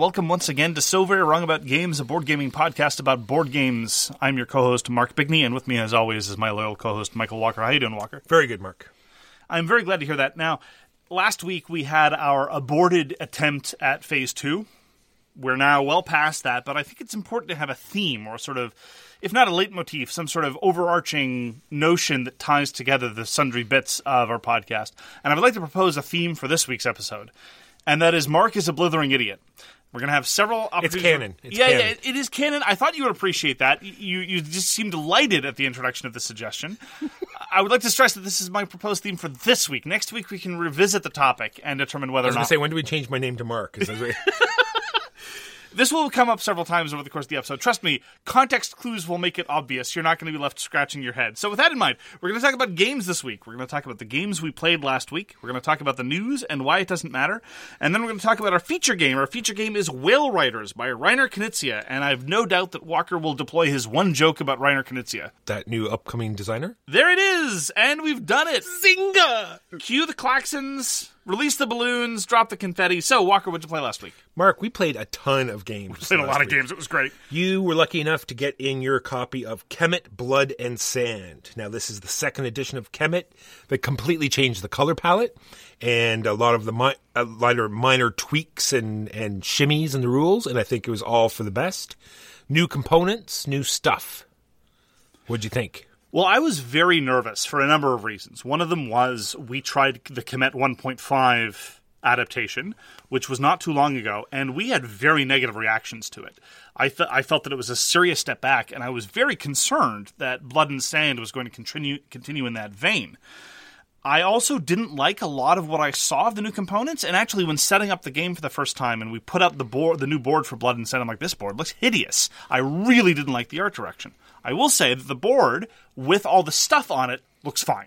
Welcome once again to So Very Wrong About Games, a board gaming podcast about board games. I'm your co-host Mark Bigney, and with me, as always, is my loyal co-host Michael Walker. How you doing, Walker? Very good, Mark. I'm very glad to hear that. Now, last week we had our aborted attempt at Phase Two. We're now well past that, but I think it's important to have a theme or sort of, if not a leitmotif, some sort of overarching notion that ties together the sundry bits of our podcast. And I would like to propose a theme for this week's episode, and that is Mark is a blithering idiot. We're going to have several opportunities. canon. It's yeah, canon. yeah, it- it is canon. I thought you would appreciate that. You you just seemed delighted at the introduction of the suggestion. I would like to stress that this is my proposed theme for this week. Next week we can revisit the topic and determine whether I was or not say, when do we change my name to Mark? 'Cause I was- this will come up several times over the course of the episode. Trust me, context clues will make it obvious. You're not going to be left scratching your head. So, with that in mind, we're going to talk about games this week. We're going to talk about the games we played last week. We're going to talk about the news and why it doesn't matter. And then we're going to talk about our feature game. Our feature game is Whale Riders by Reiner Knizia. And I have no doubt that Walker will deploy his one joke about Reiner Knizia. that new upcoming designer? There it is! And we've done it! Zinga! Cue the klaxons, release the balloons, drop the confetti. So, Walker, what'd you play last week? Mark, we played a ton of games. We played a last lot of week. games. It was great. You were lucky enough to get in your copy of Kemet Blood and Sand. Now, this is the second edition of Kemet that completely changed the color palette and a lot of the mi- a lot minor tweaks and, and shimmies in the rules, and I think it was all for the best. New components, new stuff. What'd you think? Well, I was very nervous for a number of reasons. One of them was we tried the Kemet 1.5 adaptation, which was not too long ago, and we had very negative reactions to it. I, th- I felt that it was a serious step back, and I was very concerned that Blood and Sand was going to continue continue in that vein. I also didn't like a lot of what I saw of the new components, and actually, when setting up the game for the first time, and we put up the board, the new board for Blood and Sand, I'm like, this board looks hideous. I really didn't like the art direction. I will say that the board, with all the stuff on it, looks fine.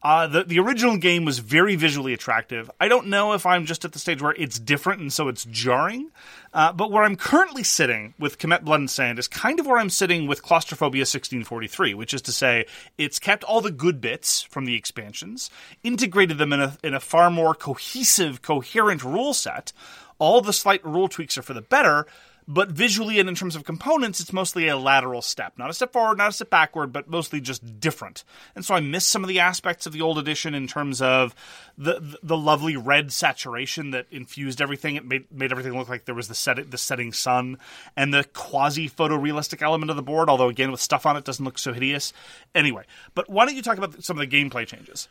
Uh, the the original game was very visually attractive. I don't know if I'm just at the stage where it's different and so it's jarring, uh, but where I'm currently sitting with Kemet Blood and Sand is kind of where I'm sitting with Claustrophobia 1643, which is to say, it's kept all the good bits from the expansions, integrated them in a in a far more cohesive, coherent rule set. All the slight rule tweaks are for the better, but visually and in terms of components, it's mostly a lateral step. Not a step forward, not a step backward, but mostly just different. And so I miss some of the aspects of the old edition in terms of the the lovely red saturation that infused everything. It made made everything look like there was the set the setting sun and the quasi photorealistic element of the board, although again with stuff on it doesn't look so hideous. Anyway, but why don't you talk about some of the gameplay changes?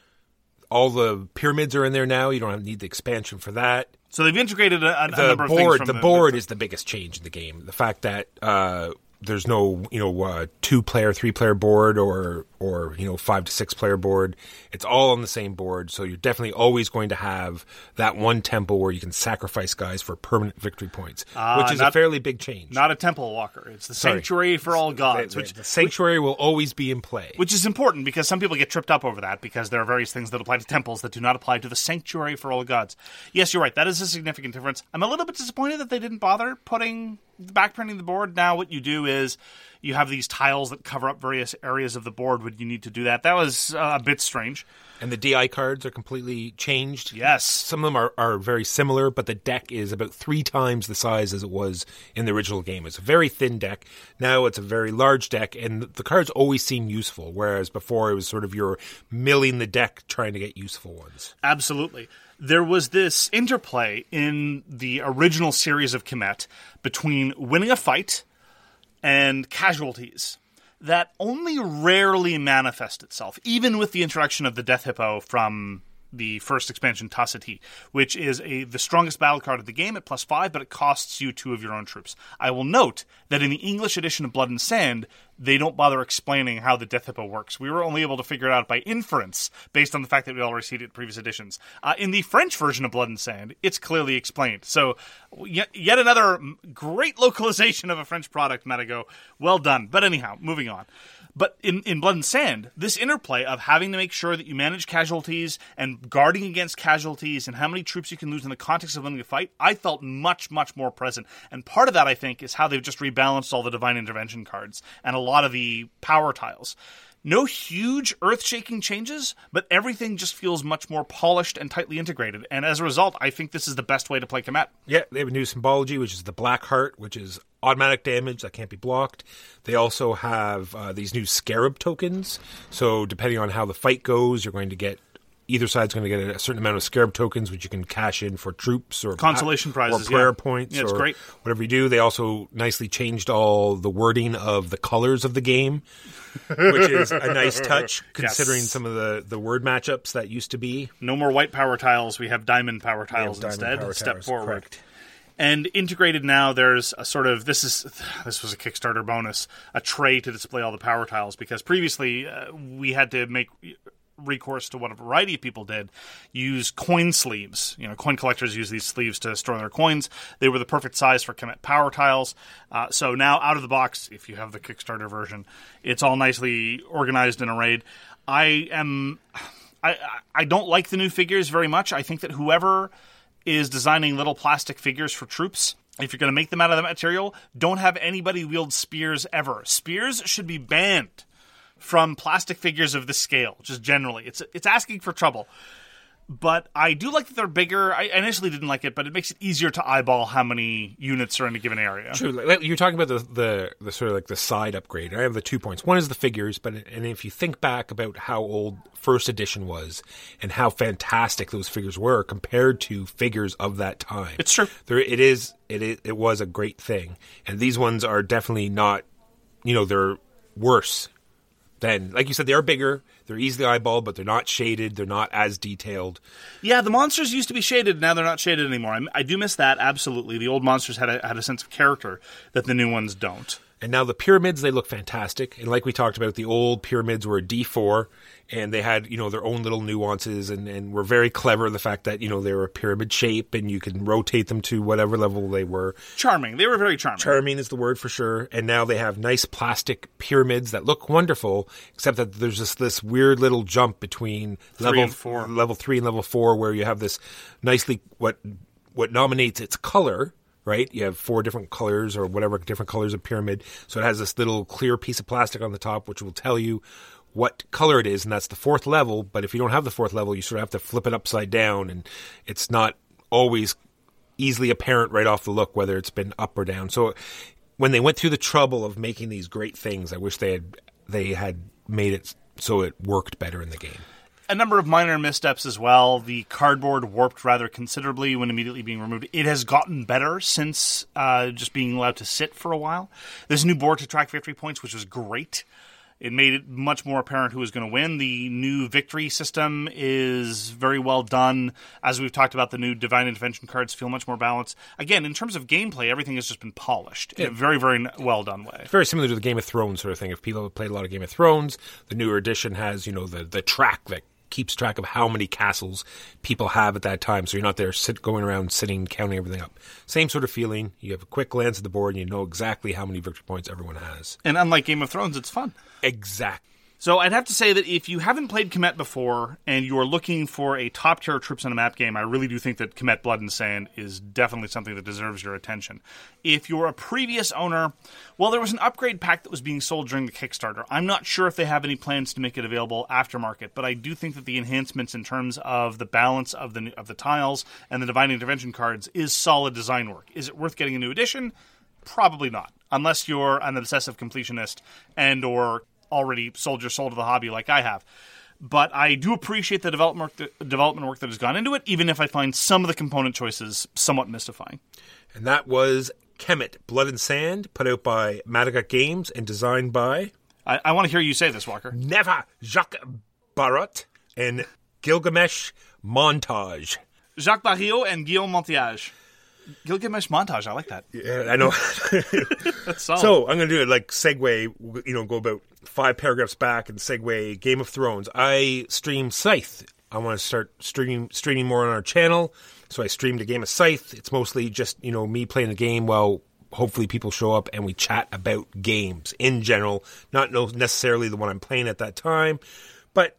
All the pyramids are in there now. You don't need the expansion for that. So they've integrated a, a, the number of things board from the, the board is the biggest change in the game. The fact that uh there's no you know uh, two player three player board or or you know five to six player board it's all on the same board so you're definitely always going to have that one temple where you can sacrifice guys for permanent victory points which is not- a fairly big change not a temple walker. It's the Sorry. sanctuary for all gods, the, which the sanctuary will always be in play which is important because some people get tripped up over that because there are various things that apply to temples that do not apply to the sanctuary for all gods. Yes, you're right. That is a significant difference. I'm a little bit disappointed that they didn't bother putting backprinting the board. Now, what you do is you have these tiles that cover up various areas of the board when you need to do that. That was uh, a bit strange. And the DI cards are completely changed. Yes. Some of them are, are very similar, but the deck is about three times the size as it was in the original game. It's a very thin deck. Now it's a very large deck, and the cards always seem useful, whereas before it was sort of you're milling the deck trying to get useful ones. Absolutely. There was this interplay in the original series of Kemet between winning a fight and casualties that only rarely manifest itself, even with the introduction of the Death Hippo from the first expansion Ta-Seti, which is a the strongest battle card of the game at plus five, but it costs you two of your own troops. I will note that in the English edition of Blood and Sand, they don't bother explaining how the Death Hippo works. We were only able to figure it out by inference based on the fact that we already seen it in previous editions. Uh, in the French version of Blood and Sand, it's clearly explained. So, yet, yet another great localization of a French product, Matagot. Well done. But anyhow, moving on. But in, in Blood and Sand, this interplay of having to make sure that you manage casualties and guarding against casualties and how many troops you can lose in the context of winning a fight, I felt much, much more present. And part of that, I think, is how they've just rebalanced all the Divine Intervention cards and a lot of the power tiles. No huge earth shaking changes, but everything just feels much more polished and tightly integrated. And as a result, I think this is the best way to play Kemet. Yeah, they have a new symbology, which is the Black Heart, which is automatic damage that can't be blocked. They also have uh, these new Scarab tokens. So depending on how the fight goes, you're going to get either side's going to get a certain amount of Scarab tokens, which you can cash in for troops or Consolation or prizes, prayer yeah. points, Yeah, it's or great. whatever you do. They also nicely changed all the wording of the colors of the game, which is a nice touch considering Yes. some of the the word matchups that used to be. No more white power tiles. We have diamond power tiles diamond instead. power Step towers, forward. correct. And integrated now, there's a sort of this is this was a Kickstarter bonus, a tray to display all the power tiles because previously uh, we had to make recourse to what a variety of people did use coin sleeves. You know coin collectors use these sleeves to store their coins. They were the perfect size for Kemet power tiles. Uh, so now out of the box if you have the kickstarter version it's all nicely organized and arrayed. I am I- I don't like the new figures very much. I think that whoever is designing little plastic figures for troops. If you're going to make them out of that material, don't have anybody wield spears ever. Spears should be banned from plastic figures of this scale, just generally. It's it's asking for trouble. But I do like that they're bigger. I initially didn't like it, but it makes it easier to eyeball how many units are in a given area. True. Like, you're talking about the, the the sort of like the side upgrade. I have the two points. One is the figures, but and if you think back about how old first edition was and how fantastic those figures were compared to figures of that time, It's true. There, it is. It is. It was a great thing, and these ones are definitely not. You know, they're worse than like you said. They are bigger. They're easily eyeballed, but they're not shaded. They're not as detailed. Yeah, the monsters used to be shaded. Now they're not shaded anymore. I, I do miss that absolutely. The old monsters had a, had a sense of character that the new ones don't. And now the pyramids, they look fantastic. And like we talked about, the old pyramids were a D4 and they had, you know, their own little nuances and, and were very clever. The fact that, you know, they were a pyramid shape and you can rotate them to whatever level they were. Charming. They were very charming. Charming is the word for sure. And now they have nice plastic pyramids that look wonderful, except that there's just this weird little jump between level four. level three and level four where you have this nicely what what nominates its color. Right, you have four different colors or whatever different colors of pyramid. So it has this little clear piece of plastic on the top, which will tell you what color it is, and that's the fourth level. But if you don't have the fourth level, you sort of have to flip it upside down, and it's not always easily apparent right off the look whether it's been up or down. So when they went through the trouble of making these great things, I wish they had they had made it so it worked better in the game. A number of minor missteps as well. The cardboard warped rather considerably when immediately being removed. It has gotten better since uh, just being allowed to sit for a while. There's a new board to track victory points, which was great. It made it much more apparent who was going to win. The new victory system is very well done. As we've talked about, the new divine intervention cards feel much more balanced. Again, in terms of gameplay, everything has just been polished in a very, very well done way. Very similar to the Game of Thrones sort of thing. If people have played a lot of Game of Thrones, the newer edition has you know the the track that keeps track of how many castles people have at that time. So you're not there sit, going around sitting counting everything up. Same sort of feeling. You have a quick glance at the board and you know exactly how many victory points everyone has. And unlike Game of Thrones, it's fun. Exact. So I'd have to say that if you haven't played Kemet before and you are looking for a top tier troops on a map game, I really do think that Kemet Blood and Sand is definitely something that deserves your attention. If you're a previous owner, well, there was an upgrade pack that was being sold during the Kickstarter. I'm not sure if they have any plans to make it available aftermarket, but I do think that the enhancements in terms of the balance of the of the tiles and the divine intervention cards is solid design work. Is it worth getting a new edition? Probably not, unless you're an obsessive completionist and or already sold your soul to the hobby like I have. But I do appreciate the development work, the development work that has gone into it, even if I find some of the component choices somewhat mystifying. And that was Kemet, Blood and Sand, put out by Madagascar Games and designed by I, I want to hear you say this, Walker. Neva Jacques Barot and Gilgamesh Montage. Jacques Bariot and Guillaume Montiage. Gilgamesh Montage, I like that. Yeah, I know. That's so I'm going to do it like segue, you know, go about five paragraphs back and segue Game of Thrones. I stream Scythe. I want to start streaming streaming more on our channel. So I streamed a game of Scythe. It's mostly just, you know, me playing a game while hopefully people show up and we chat about games in general, not necessarily the one I'm playing at that time, but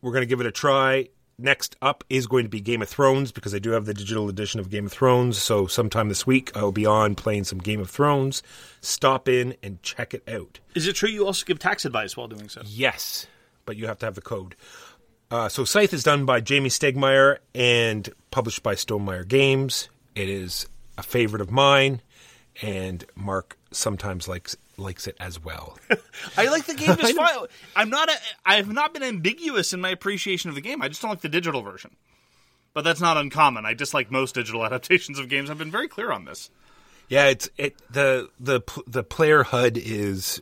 we're going to give it a try. Next up is going to be Game of Thrones because I do have the digital edition of Game of Thrones. So sometime this week I'll be on playing some Game of Thrones. Stop in and check it out. Is it true you also give tax advice while doing so? Yes, but you have to have the code. Uh, so Scythe is done by Jamey Stegmaier and published by Stonemaier Games. It is a favorite of mine, and Mark sometimes likes likes it as well. I like the game just fine. I'm not. A, I have not been ambiguous in my appreciation of the game. I just don't like the digital version. But that's not uncommon. I dislike most digital adaptations of games. I've been very clear on this. yeah, it's it the the the player HUD is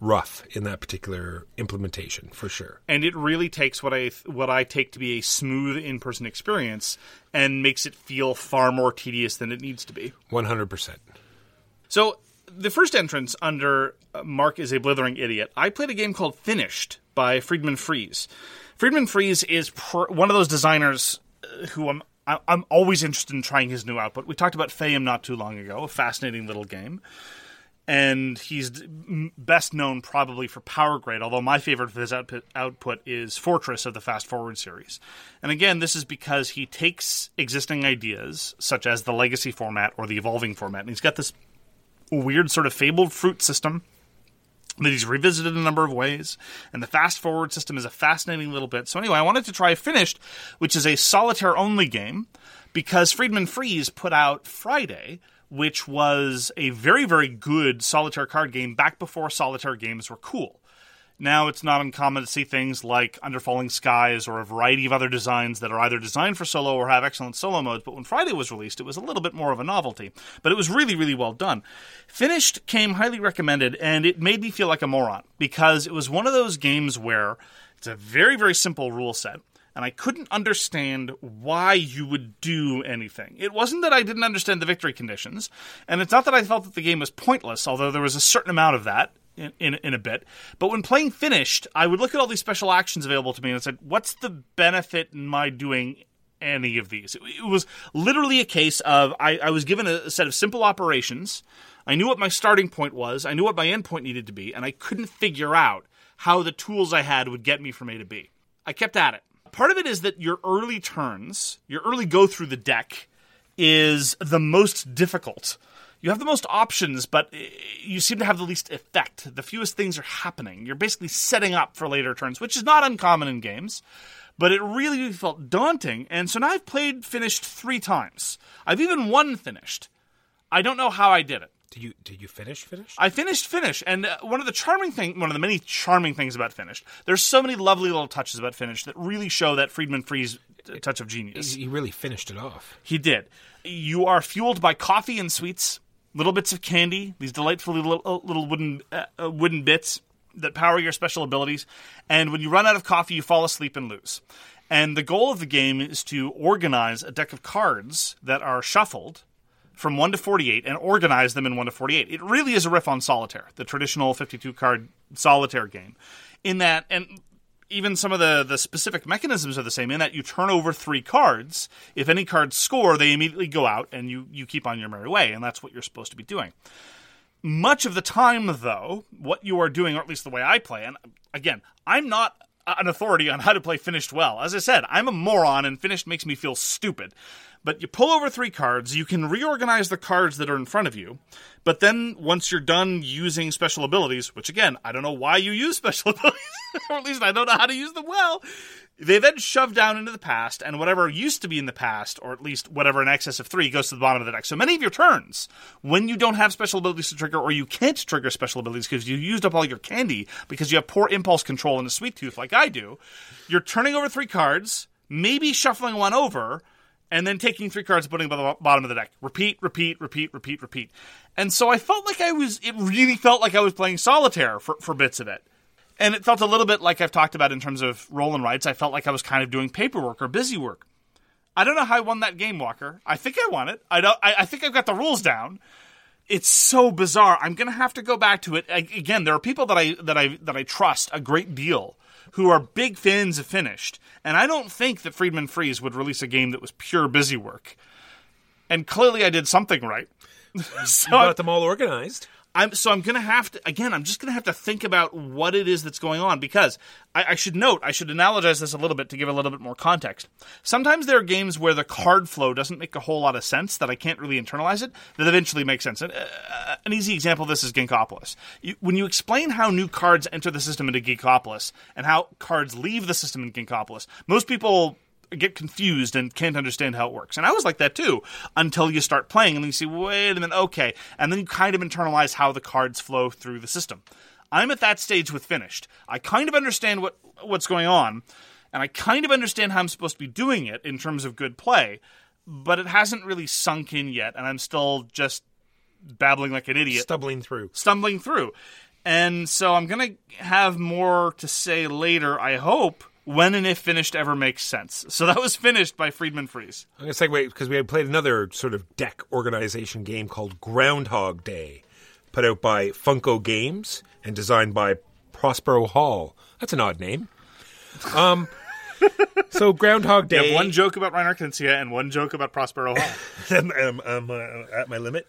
rough in that particular implementation for sure. and it really takes what I what I take to be a smooth in person experience and makes it feel far more tedious than it needs to be. One hundred percent. So the first entrance under uh, Mark is a blithering idiot. I played a game called Finished by Friedemann Friese. Friedemann Friese is pr- one of those designers uh, who I'm I'm always interested in trying his new output. We talked about Fayum not too long ago, a fascinating little game. And he's best known probably for Power Grid, although my favorite of his output, output is Fortress of the Fast Forward series. And again, this is because he takes existing ideas, such as the legacy format or the evolving format, and he's got this weird sort of fabled fruit system that he's revisited a number of ways. And the fast forward system is a fascinating little bit. So anyway, I wanted to try Finished, which is a solitaire only game, because Friedemann Friese put out Friday, which was a very, very good solitaire card game back before solitaire games were cool. Now it's not uncommon to see things like Under Falling Skies or a variety of other designs that are either designed for solo or have excellent solo modes, but when Friday was released, it was a little bit more of a novelty. But it was really, really well done. Finished came highly recommended, and it made me feel like a moron because it was one of those games where it's a very, very simple rule set. And I couldn't understand why you would do anything. It wasn't that I didn't understand the victory conditions, and it's not that I felt that the game was pointless, although there was a certain amount of that in, in, a bit. But when playing finished, I would look at all these special actions available to me and I said, what's the benefit in my doing any of these? It, it was literally a case of I, I was given a, a set of simple operations. I knew what my starting point was, I knew what my end point needed to be, and I couldn't figure out how the tools I had would get me from A to B. I kept at it. Part of it is that your early turns, your early go through the deck, is the most difficult. You have the most options, but eh, you seem to have the least effect. The fewest things are happening. You're basically setting up for later turns, which is not uncommon in games, but it really, felt daunting. And so now I've played finished three times. I've even won finished. I don't know how I did it. Did you did you finish finish? I finished Finish, and uh, one of the charming thing, one of the many charming things about Finished, there's so many lovely little touches about Finish that really show that Friedemann Friese uh, touch of genius. he really finished it off. He did. You are fueled by coffee and sweets, little bits of candy, these delightful little, little wooden uh, uh, wooden bits that power your special abilities. And when you run out of coffee, you fall asleep and lose. And the goal of the game is to organize a deck of cards that are shuffled from 1 to 48 and organize them in 1 to 48. It really is a riff on solitaire, the traditional 52 card solitaire game. In that, and even some of the, the specific mechanisms are the same in that you turn over three cards. If any cards score, they immediately go out and you, you keep on your merry way, and that's what you're supposed to be doing. Much of the time, though, what you are doing, or at least the way I play, and again, I'm not an authority on how to play finished well. As I said, I'm a moron, and finished makes me feel stupid. But you pull over three cards, you can reorganize the cards that are in front of you. But then once you're done using special abilities, which again, I don't know why you use special abilities, or at least I don't know how to use them well. They then shove down into the past, and whatever used to be in the past, or at least whatever in excess of three, goes to the bottom of the deck. So many of your turns, when you don't have special abilities to trigger, or you can't trigger special abilities because you used up all your candy because you have poor impulse control and a sweet tooth like I do, you're turning over three cards, maybe shuffling one over, and then taking three cards and putting them at the bottom of the deck. Repeat, repeat, repeat, repeat, repeat. And so I felt like I was, it really felt like I was playing solitaire for, for bits of it. And it felt a little bit like I've talked about in terms of roll and rights. I felt like I was kind of doing paperwork or busy work. I don't know how I won that game, Walker. I think I won it. I don't. I, I think I've got the rules down. It's so bizarre. I'm gonna have to go back to it I, again. There are people that I that I that I trust a great deal who are big fans of Finished, and I don't think that Friedemann Friese would release a game that was pure busy work. And clearly, I did something right. so You got them all organized. I'm so I'm gonna have to again. I'm just gonna have to think about what it is that's going on because I, I should note I should analogize this a little bit to give a little bit more context. Sometimes there are games where the card flow doesn't make a whole lot of sense that I can't really internalize it that eventually makes sense. And, uh, an easy example of this is Ginkgopolis. You, when you explain how new cards enter the system into Ginkgopolis and how cards leave the system in Ginkgopolis, most people get confused and can't understand how it works. And I was like that too until you start playing and then you see, wait a minute, okay. And then you kind of internalize how the cards flow through the system. I'm at that stage with finished. I kind of understand what what's going on, and I kind of understand how I'm supposed to be doing it in terms of good play, but it hasn't really sunk in yet, and I'm still just babbling like an idiot Stumbling through. stumbling through. And so I'm going to have more to say later, I hope, when and if finished ever makes sense. So that was finished by Friedemann Friese. I'm going to segue because we had played another sort of deck organization game called Groundhog Day, put out by Funko Games and designed by Prospero Hall. That's an odd name. Um, so Groundhog You Day. have one joke about Reiner Knizia and one joke about Prospero Hall. I'm, I'm, I'm, uh, at my limit.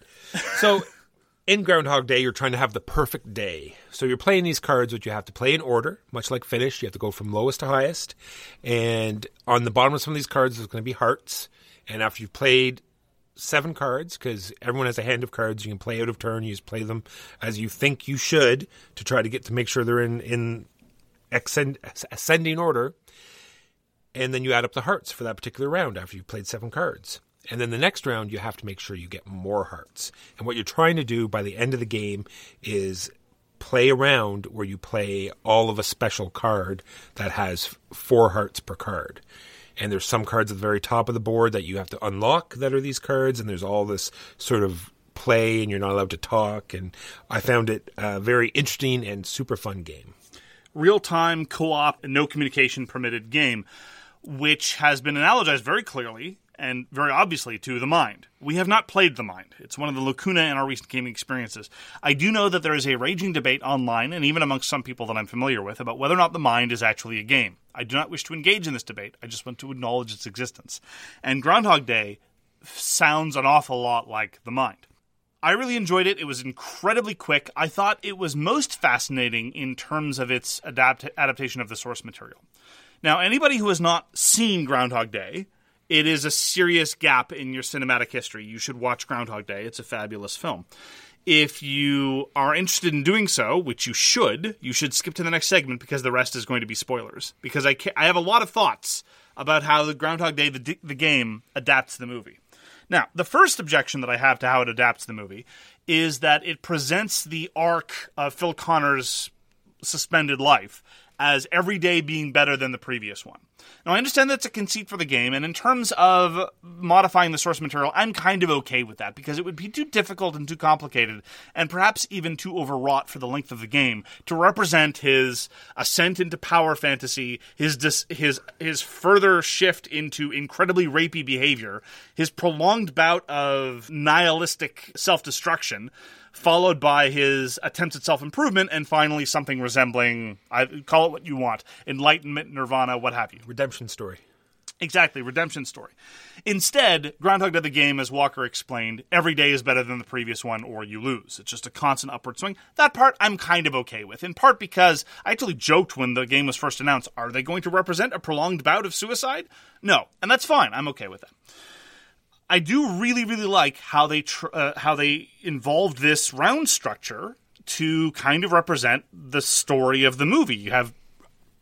So, in Groundhog Day, you're trying to have the perfect day. So you're playing these cards, which you have to play in order, much like Finish. You have to go from lowest to highest. And on the bottom of some of these cards, there's going to be hearts. And after you've played seven cards, because everyone has a hand of cards, you can play out of turn. You just play them as you think you should to try to get to make sure they're in in ascend, ascending order and then you add up the hearts for that particular round after you've played seven cards. And then the next round, you have to make sure you get more hearts. And what you're trying to do by the end of the game is play a round where you play all of a special card that has four hearts per card. And there's some cards at the very top of the board that you have to unlock that are these cards, and there's all this sort of play, and you're not allowed to talk. And I found it a very interesting and super fun game. Real time, co op, no communication permitted game, which has been analogized very clearly and very obviously to the mind. We have not played the mind. It's one of the lacuna in our recent gaming experiences. I do know that there is a raging debate online and even amongst some people that I'm familiar with about whether or not the mind is actually a game. I do not wish to engage in this debate. I just want to acknowledge its existence. And Groundhog Day sounds an awful lot like the mind. I really enjoyed it. It was incredibly quick. I thought it was most fascinating in terms of its adapt- adaptation of the source material. Now, anybody who has not seen Groundhog Day, it is a serious gap in your cinematic history. You should watch Groundhog Day. It's a fabulous film. If you are interested in doing so, which you should, you should skip to the next segment because the rest is going to be spoilers. Because I, I have a lot of thoughts about how the Groundhog Day, the, the game, adapts the movie. Now, the first objection that I have to how it adapts the movie is that it presents the arc of Phil Connor's suspended life as every day being better than the previous one. Now, I understand that's a conceit for the game, and in terms of modifying the source material, I'm kind of okay with that because it would be too difficult and too complicated, and perhaps even too overwrought for the length of the game to represent his ascent into power fantasy, his dis- his his further shift into incredibly rapey behavior, his prolonged bout of nihilistic self-destruction followed by his attempts at self improvement, and finally something resembling, I call it what you want, enlightenment, nirvana, what have you. Redemption story. Exactly, redemption story. Instead, Groundhog Day the game, as Walker explained, every day is better than the previous one or you lose. It's just a constant upward swing. That part I'm kind of okay with, in part because I actually joked when the game was first announced are they going to represent a prolonged bout of suicide? No, and that's fine. I'm okay with that. I do really, really like how they tr- uh, how they involved this round structure to kind of represent the story of the movie. You have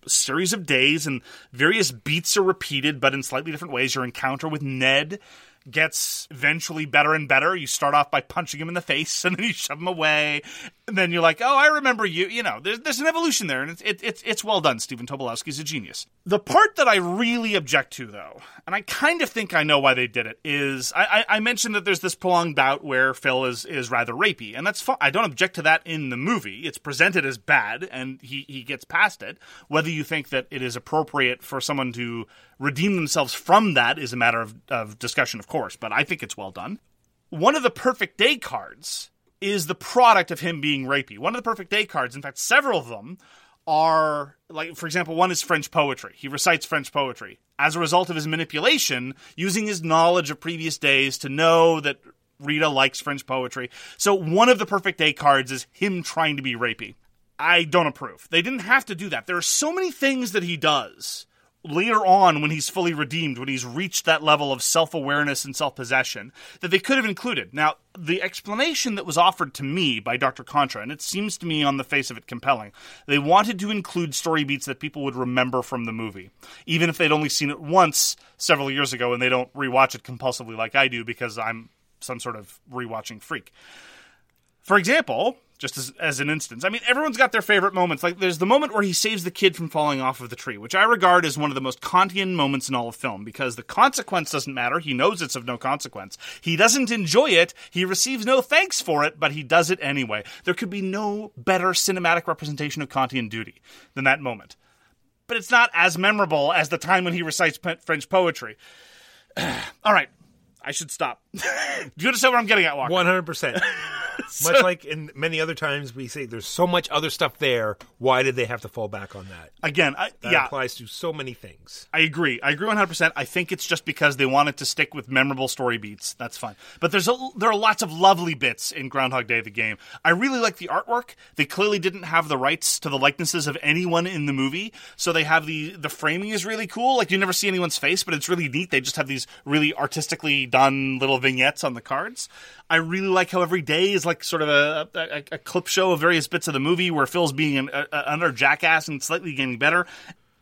a series of days, and various beats are repeated, but in slightly different ways. Your encounter with Ned gets eventually better and better. You start off by punching him in the face, and then you shove him away, and then you're like, "Oh, I remember you." You know, there's there's an evolution there, and it's it, it's it's well done. Stephen Tobolowsky's a genius. The part that I really object to, though, and I kind of think I know why they did it, is I, I, I mentioned that there's this prolonged bout where Phil is is rather rapey, and that's fine. I don't object to that in the movie. It's presented as bad, and he he gets past it. Whether you think that it is appropriate for someone to redeem themselves from that is a matter of, of discussion, of course, but I think it's well done. One of the perfect day cards is the product of him being rapey. One of the perfect day cards, in fact, several of them are like for example one is french poetry. He recites french poetry. As a result of his manipulation using his knowledge of previous days to know that rita likes french poetry. So one of the perfect day cards is him trying to be rapey. I don't approve. They didn't have to do that. There are so many things that he does later on when he's fully redeemed, when he's reached that level of self awareness and self possession, that they could have included. Now, the explanation that was offered to me by Dr. Contra, and it seems to me on the face of it compelling, they wanted to include story beats that people would remember from the movie, even if they'd only seen it once several years ago and they don't rewatch it compulsively like I do because I'm some sort of rewatching freak. For example, just as, as an instance. I mean, everyone's got their favorite moments. Like, there's the moment where he saves the kid from falling off of the tree, which I regard as one of the most Kantian moments in all of film because the consequence doesn't matter. He knows it's of no consequence. He doesn't enjoy it. He receives no thanks for it, but he does it anyway. There could be no better cinematic representation of Kantian duty than that moment. But it's not as memorable as the time when he recites French poetry. all right, I should stop. Do you understand what I'm getting at, Walker? 100%. much like in many other times we say there's so much other stuff there. Why did they have to fall back on that? Again I, that yeah. applies to so many things. I agree. I agree 100% i think it's just because they wanted to stick with memorable story beats. That's fine. But there's a, there are lots of lovely bits in groundhog day the game. I really like the artwork. They clearly didn't have the rights to the likenesses of anyone in the movie. So they have the the framing is really cool. Like you never see anyone's face but it's really neat. They just have these really artistically done little vignettes on the cards. I really like how every day is like sort of a, a, a clip show of various bits of the movie where Phil's being an, a, another jackass and slightly getting better.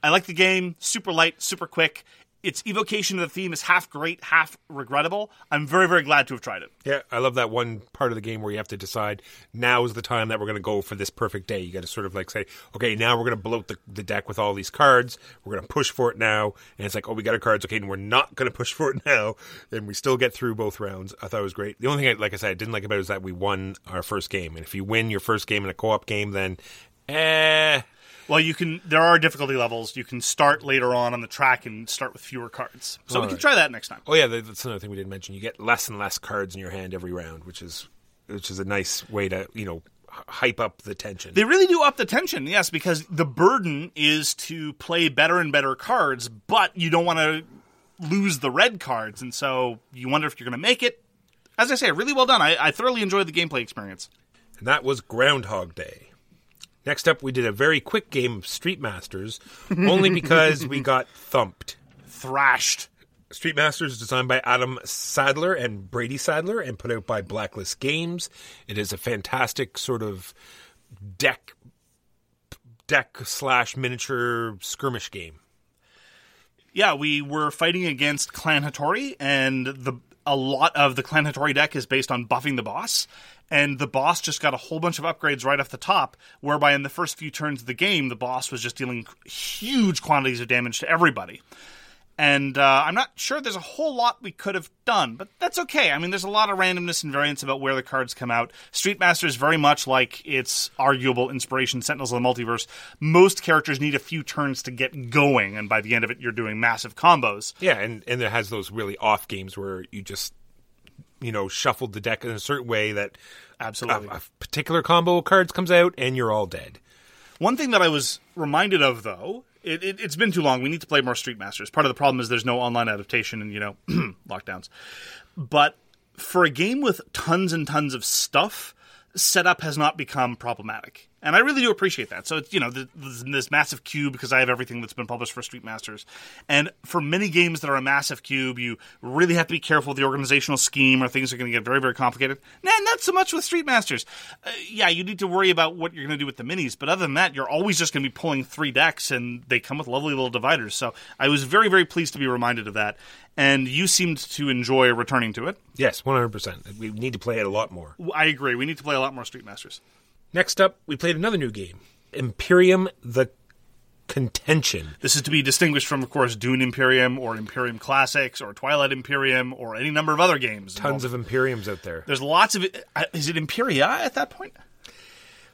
I like the game, super light, super quick. Its evocation of the theme is half great, half regrettable. I'm very, very glad to have tried it. Yeah, I love that one part of the game where you have to decide now is the time that we're going to go for this perfect day. You got to sort of like say, okay, now we're going to bloat the, the deck with all these cards. We're going to push for it now. And it's like, oh, we got our cards. Okay, and we're not going to push for it now. And we still get through both rounds. I thought it was great. The only thing, I, like I said, I didn't like about it is that we won our first game. And if you win your first game in a co op game, then eh. Well, you can. There are difficulty levels. You can start later on on the track and start with fewer cards. So we can Alright. try that next time. Oh yeah, that's another thing we didn't mention. You get less and less cards in your hand every round, which is which is a nice way to you know hype up the tension. They really do up the tension, yes, because the burden is to play better and better cards, but you don't want to lose the red cards, and so you wonder if you're going to make it. As I say, really well done. I, I thoroughly enjoyed the gameplay experience. and that was Groundhog Day. Next up, we did a very quick game of Street Masters, only because we got thumped. Thrashed. Street Masters is designed by Adam Sadler and Brady Sadler and put out by Blacklist Games. It is a fantastic sort of deck deck slash miniature skirmish game. Yeah, we were fighting against Clan Hattori, and the a lot of the Hattori deck is based on buffing the boss. And the boss just got a whole bunch of upgrades right off the top, whereby in the first few turns of the game, the boss was just dealing huge quantities of damage to everybody. And uh, I'm not sure there's a whole lot we could have done, but that's okay. I mean, there's a lot of randomness and variance about where the cards come out. Street Master is very much like its arguable inspiration, Sentinels of the Multiverse. Most characters need a few turns to get going, and by the end of it, you're doing massive combos. Yeah, and and it has those really off games where you just you know shuffled the deck in a certain way that a, Absolutely. a particular combo of cards comes out and you're all dead. One thing that I was reminded of, though, It, it, it's been too long. We need to play more Street Masters. Part of the problem is there's no online adaptation and you know lockdowns. But for a game with tons and tons of stuff, setup has not become problematic. And I really do appreciate that. So it's you know this, this massive cube because I have everything that's been published for Street Masters, and for many games that are a massive cube, you really have to be careful with the organizational scheme, or things are going to get very very complicated. Nah, not so much with Street Masters. Uh, yeah, you need to worry about what you're going to do with the minis, but other than that, you're always just going to be pulling three decks, and they come with lovely little dividers. So I was very very pleased to be reminded of that, and you seemed to enjoy returning to it. Yes, one hundred percent. We need to play it a lot more. I agree. We need to play a lot more Street Masters. Next up, we played another new game, Imperium: The Contention. This is to be distinguished from, of course, Dune Imperium or Imperium Classics or Twilight Imperium or any number of other games. Tons of Imperiums out there. There's lots of uh, Is it Imperia at that point?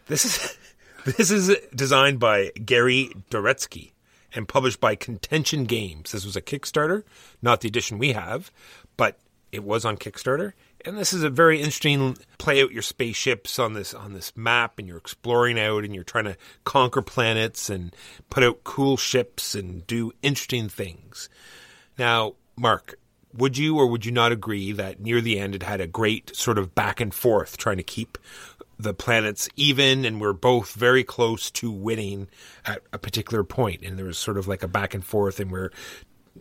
This is this is designed by Gary Doretsky and published by Contention Games. This was a Kickstarter, not the edition we have, but it was on Kickstarter. And this is a very interesting play out your spaceships on this on this map and you're exploring out and you're trying to conquer planets and put out cool ships and do interesting things. Now, Mark, would you or would you not agree that near the end it had a great sort of back and forth trying to keep the planets even and we're both very close to winning at a particular point? And there was sort of like a back and forth and we're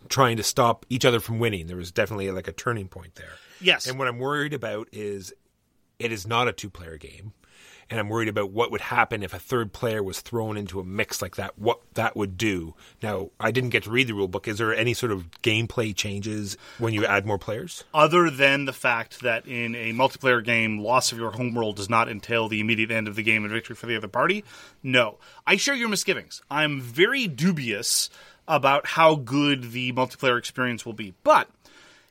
trying to stop each other from winning. There was definitely like a turning point there Yes. and what i'm worried about is it is not a two player game and i'm worried about what would happen if a third player was thrown into a mix like that what that would do now i didn't get to read the rule book is there any sort of gameplay changes when you add more players Other than the fact that in a multiplayer game, loss of your homeworld does not entail the immediate end of the game and victory for the other party, no. I share your misgivings. I'm very dubious about how good the multiplayer experience will be. But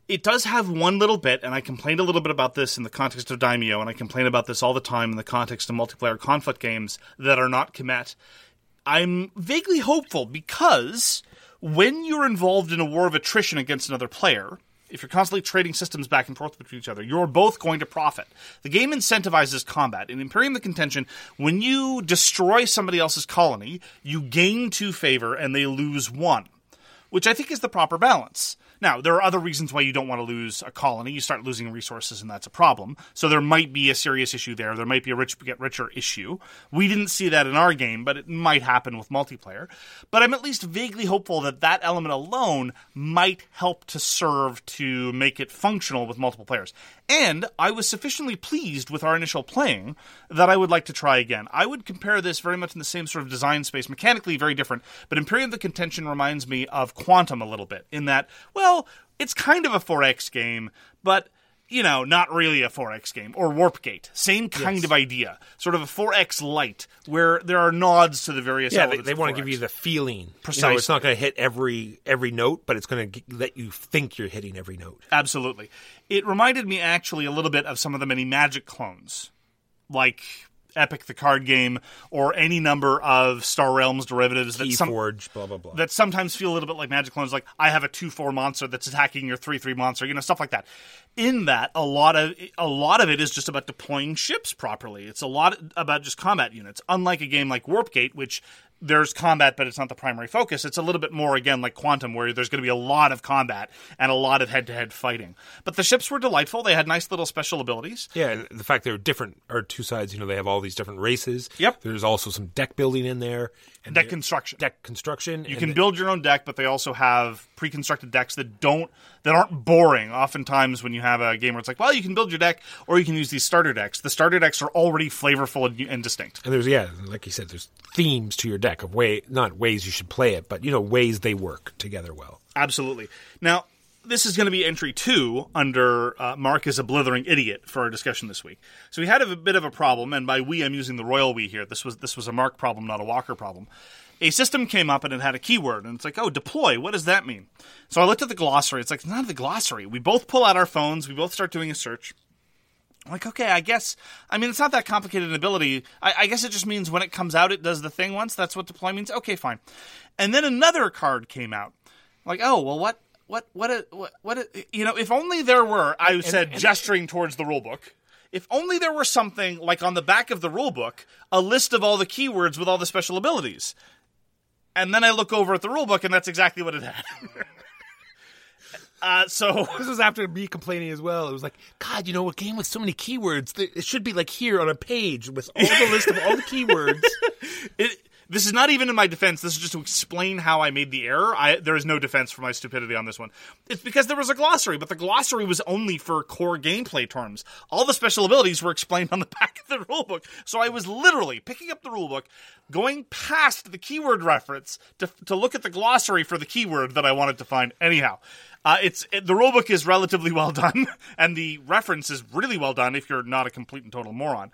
it does have one little bit, and I complained a little bit about this in the context of Daimyo, and I complain about this all the time in the context of multiplayer conflict games that are not Kemet. I'm vaguely hopeful because when you're involved in a war of attrition against another player, if you're constantly trading systems back and forth between each other, you're both going to profit. The game incentivizes combat. In Imperium the Contention, when you destroy somebody else's colony, you gain two favor and they lose one, which I think is the proper balance. Now, there are other reasons why you don't want to lose a colony. You start losing resources, and that's a problem. So there might be a serious issue there. There might be a rich get richer issue. We didn't see that in our game, but it might happen with multiplayer. But I'm at least vaguely hopeful that that element alone might help to serve to make it functional with multiple players. And I was sufficiently pleased with our initial playing that I would like to try again. I would compare this very much in the same sort of design space, mechanically very different, but Imperium the Contention reminds me of Quantum a little bit, in that, well, it's kind of a 4X game, but you know, not really a 4X game, or Warpgate. Same kind of idea. Sort of a 4X light, where there are nods to the various Yeah, they, they want to give you the feeling. You know, Precisely. it's not going to hit every every note, but it's going to let you think you're hitting every note. Absolutely. It reminded me actually a little bit of some of the many Magic clones, like Epic the card game, or any number of Star Realms derivatives that some, Keyforge, blah blah blah. that sometimes feel a little bit like Magic clones. Like I have a two four monster that's attacking your three three monster, you know, stuff like that. In that, a lot of a lot of it is just about deploying ships properly. It's a lot about just combat units. Unlike a game like Warpgate, which there's combat, but it's not the primary focus. It's a little bit more again like Quantum, where there's going to be a lot of combat and a lot of head to head fighting. But the ships were delightful. They had nice little special abilities. yeah, and the fact they're different are two sides. You know, they have all these different races. Yep. There's also some deck building in there. And Deck construction. Deck construction. You can the- build your own deck, but they also have pre-constructed decks that don't that aren't boring. Oftentimes, when you have a game where it's like, well, you can build your deck, or you can use these starter decks. The starter decks are already flavorful and, and distinct. And there's yeah, like you said, there's themes to your deck of way not ways you should play it, but you know ways they work together well. Absolutely. Now, this is going to be entry two under uh, Mark is a blithering idiot for our discussion this week. So we had a bit of a problem, and by we I'm using the royal we here. This was this was a Mark problem, not a Walker problem. A system came up and it had a keyword, and it's like, oh, deploy. What does that mean? So I looked at the glossary. It's like, not the glossary. We both pull out our phones. We both start doing a search. I'm like, okay, I guess. I mean, it's not that complicated an ability. I, I guess it just means when it comes out, it does the thing once. That's what deploy means. Okay, fine. And then another card came out. like, oh, well, what, what, what, what, what, you know, if only there were. I said, gesturing towards the rule book. If only there were something like on the back of the rule book, a list of all the keywords with all the special abilities. and then I look over at the rulebook, and that's exactly what it had. uh, so This was after me complaining as well. It was like, God, you know, a game with so many keywords, it should be like here on a page with all the list of all the keywords. it, this is not even in my defense. This is just to explain how I made the error. I, there is no defense for my stupidity on this one. It's because there was a glossary, but the glossary was only for core gameplay terms. All the special abilities were explained on the back of the rulebook. So I was literally picking up the rulebook, going past the keyword reference to, to look at the glossary for the keyword that I wanted to find. Anyhow, uh, it's it, the rulebook is relatively well done, and the reference is really well done if you're not a complete and total moron.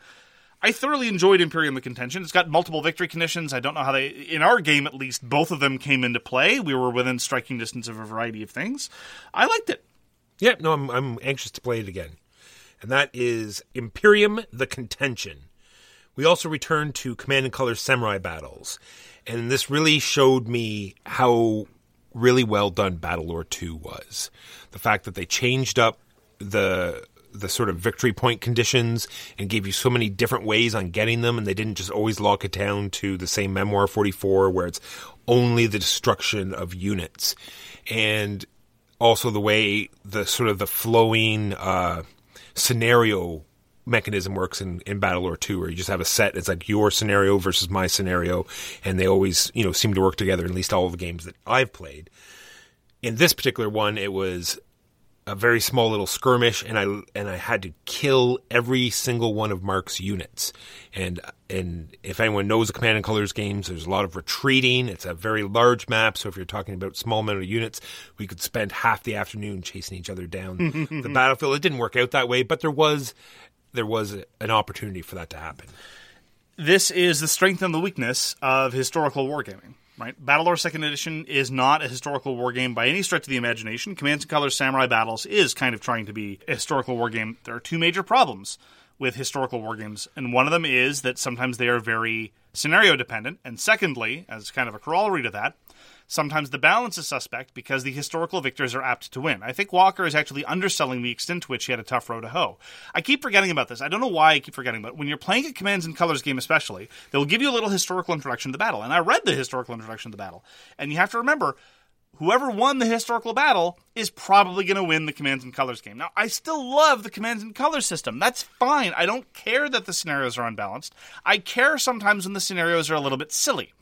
I thoroughly enjoyed Imperium the Contention. It's got multiple victory conditions. I don't know how they, in our game at least, both of them came into play. We were within striking distance of a variety of things. I liked it. yeah, no, I'm, I'm anxious to play it again. And that is Imperium the Contention. We also returned to Command and Color Samurai Battles. And this really showed me how really well done Battlelore 2 was. The fact that they changed up the the sort of victory point conditions and gave you so many different ways on getting them and they didn't just always lock it down to the same memoir 44 where it's only the destruction of units. And also the way the sort of the flowing uh, scenario mechanism works in, in Battlelore 2 where you just have a set it's like your scenario versus my scenario and they always you know seem to work together at least all the games that I've played. In this particular one it was a very small little skirmish and I and I had to kill every single one of Mark's units. And and if anyone knows the Command and Colors games, there's a lot of retreating. It's a very large map, so if you're talking about small amount of units, we could spend half the afternoon chasing each other down the battlefield. It didn't work out that way, but there was there was an opportunity for that to happen. This is the strength and the weakness of historical wargaming. Right, Battlelore Second Edition is not a historical war game by any stretch of the imagination. Commands and Colors Samurai Battles is kind of trying to be a historical war game. There are two major problems with historical war games, and one of them is that sometimes they are very scenario dependent, and secondly, as kind of a corollary to that, sometimes the balance is suspect because the historical victors are apt to win. I think Walker is actually underselling the extent to which he had a tough row to hoe. I keep forgetting about this. I don't know why I keep forgetting, but when you're playing a Commands and Colors game, especially, they'll give you a little historical introduction to the battle. And I read the historical introduction to the battle. And you have to remember, whoever won the historical battle is probably going to win the Commands and Colors game. Now, I still love the Commands and Colors system. That's fine. I don't care that the scenarios are unbalanced. I care sometimes when the scenarios are a little bit silly.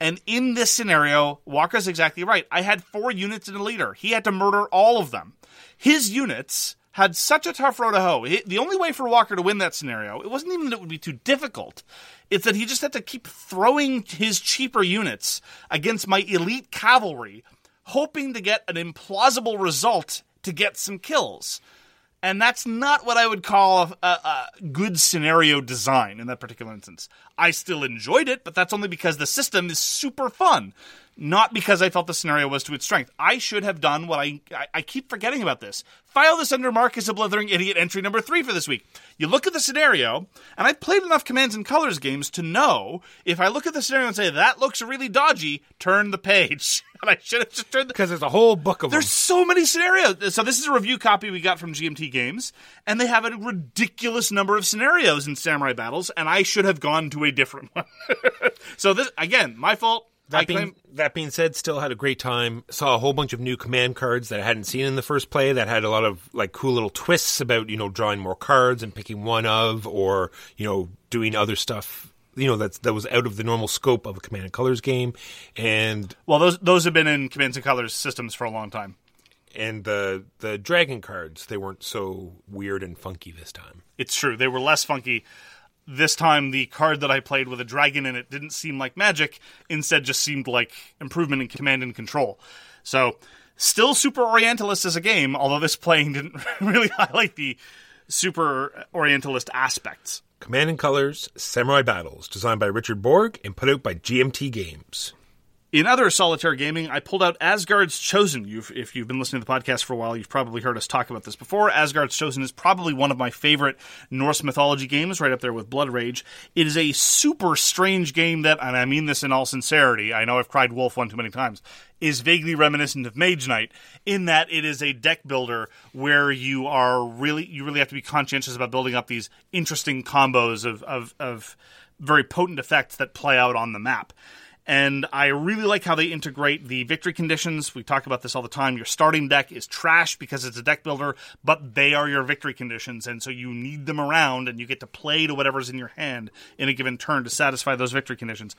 And in this scenario, Walker's exactly right. I had four units in a leader. He had to murder all of them. His units had such a tough road to hoe. He- The only way for Walker to win that scenario, it wasn't even that it would be too difficult. It's that he just had to keep throwing his cheaper units against my elite cavalry, hoping to get an implausible result to get some kills. And that's not what I would call a, a, good scenario design in that particular instance. I still enjoyed it, but that's only because the system is super fun, not because I felt the scenario was to its strength. I should have done what I, I, I keep forgetting about this. File this under Marcus a Blithering Idiot entry number three for this week. You look at the scenario, and I've played enough Commands and Colors games to know if I look at the scenario and say, that looks really dodgy, turn the page. And I should have just turned the Because there's a whole book of them. there's them. so many scenarios. So this is a review copy we got from GMT Games, and they have a ridiculous number of scenarios in Samurai Battles, and I should have gone to a different one. so this again, my fault. That being, claim that being said, still had a great time. Saw a whole bunch of new command cards that I hadn't seen in the first play that had a lot of like cool little twists about, you know, drawing more cards and picking one of or, you know, doing other stuff, you know, that's that was out of the normal scope of a command and colors game. And well, those those have been in Command and Colors systems for a long time. and the the dragon cards, they weren't so weird and funky this time. It's true. They were less funky. This time, the card that I played with a dragon in it didn't seem like magic. Instead, just seemed like improvement in command and control. So, still super Orientalist as a game, although this playing didn't really highlight the super Orientalist aspects. Command and Colors Samurai Battles, designed by Richard Borg and put out by GMT Games. In other solitaire gaming, I pulled out Asgard's Chosen. You've, if you've been listening to the podcast for a while, you've probably heard us talk about this before. Asgard's Chosen is probably one of my favorite Norse mythology games, right up there with Blood Rage. It is a super strange game that, and I mean this in all sincerity, I know I've cried wolf one too many times, is vaguely reminiscent of Mage Knight in that it is a deck builder where you are really, you really have to be conscientious about building up these interesting combos of, of, of very potent effects that play out on the map And I really like how they integrate the victory conditions. We talk about this all the time. Your starting deck is trash because it's a deck builder, but they are your victory conditions. And so you need them around and you get to play to whatever's in your hand in a given turn to satisfy those victory conditions.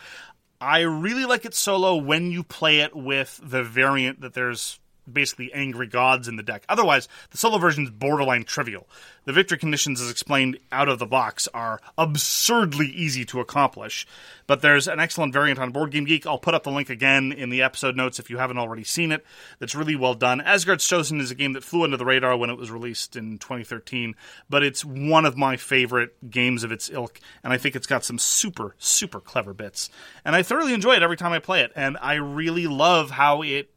I really like it solo when you play it with the variant that there's basically angry gods in the deck. Otherwise, the solo version is borderline trivial. The victory conditions, as explained out of the box, are absurdly easy to accomplish. But there's an excellent variant on Board Game Geek. I'll put up the link again in the episode notes if you haven't already seen it. That's really well done. Asgard's Chosen is a game that flew under the radar when it was released in 2013, but it's one of my favorite games of its ilk, and I think it's got some super, super clever bits. And I thoroughly enjoy it every time I play it, and I really love how it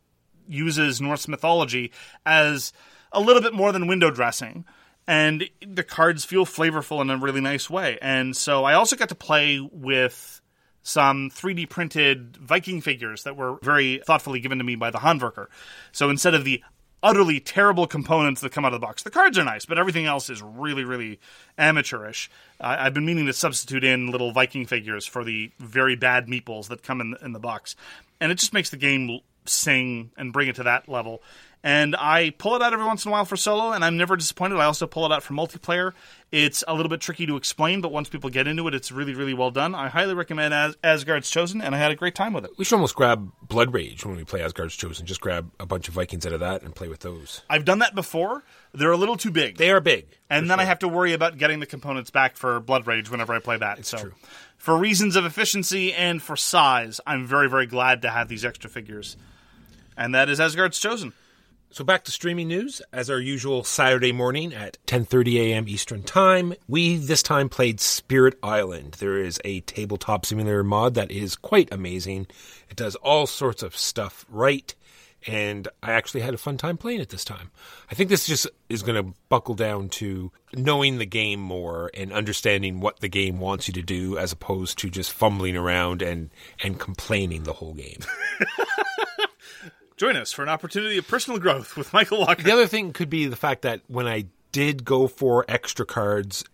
uses Norse mythology as a little bit more than window dressing. And the cards feel flavorful in a really nice way. And so I also got to play with some 3D printed Viking figures that were very thoughtfully given to me by the Handwerker. So instead of the utterly terrible components that come out of the box, the cards are nice, but everything else is really, really amateurish. I've been meaning to substitute in little Viking figures for the very bad meeples that come in, in the box. And it just makes the game sing and bring it to that level. And I pull it out every once in a while for solo, and I'm never disappointed. I also pull it out for multiplayer. It's a little bit tricky to explain, but once people get into it, it's really, really well done. I highly recommend As- Asgard's Chosen, and I had a great time with it. We should almost grab Blood Rage when we play Asgard's Chosen. Just grab a bunch of Vikings out of that and play with those. I've done that before. They're a little too big. They are big. and then I have to worry about getting the components back for Blood Rage whenever I play that. so, true. for reasons of efficiency and for size, I'm very, very glad to have these extra figures. And that is Asgard's Chosen. So back to streaming news. As our usual Saturday morning at 10:30 a.m. Eastern Time, we this time played Spirit Island. There is a tabletop simulator mod that is quite amazing. It does all sorts of stuff right, and I actually had a fun time playing it this time. I think this just is going to buckle down to knowing the game more and understanding what the game wants you to do as opposed to just fumbling around and and complaining the whole game. Join us for an opportunity of personal growth with Michael Walker. The other thing could be the fact that when I did go for extra cards,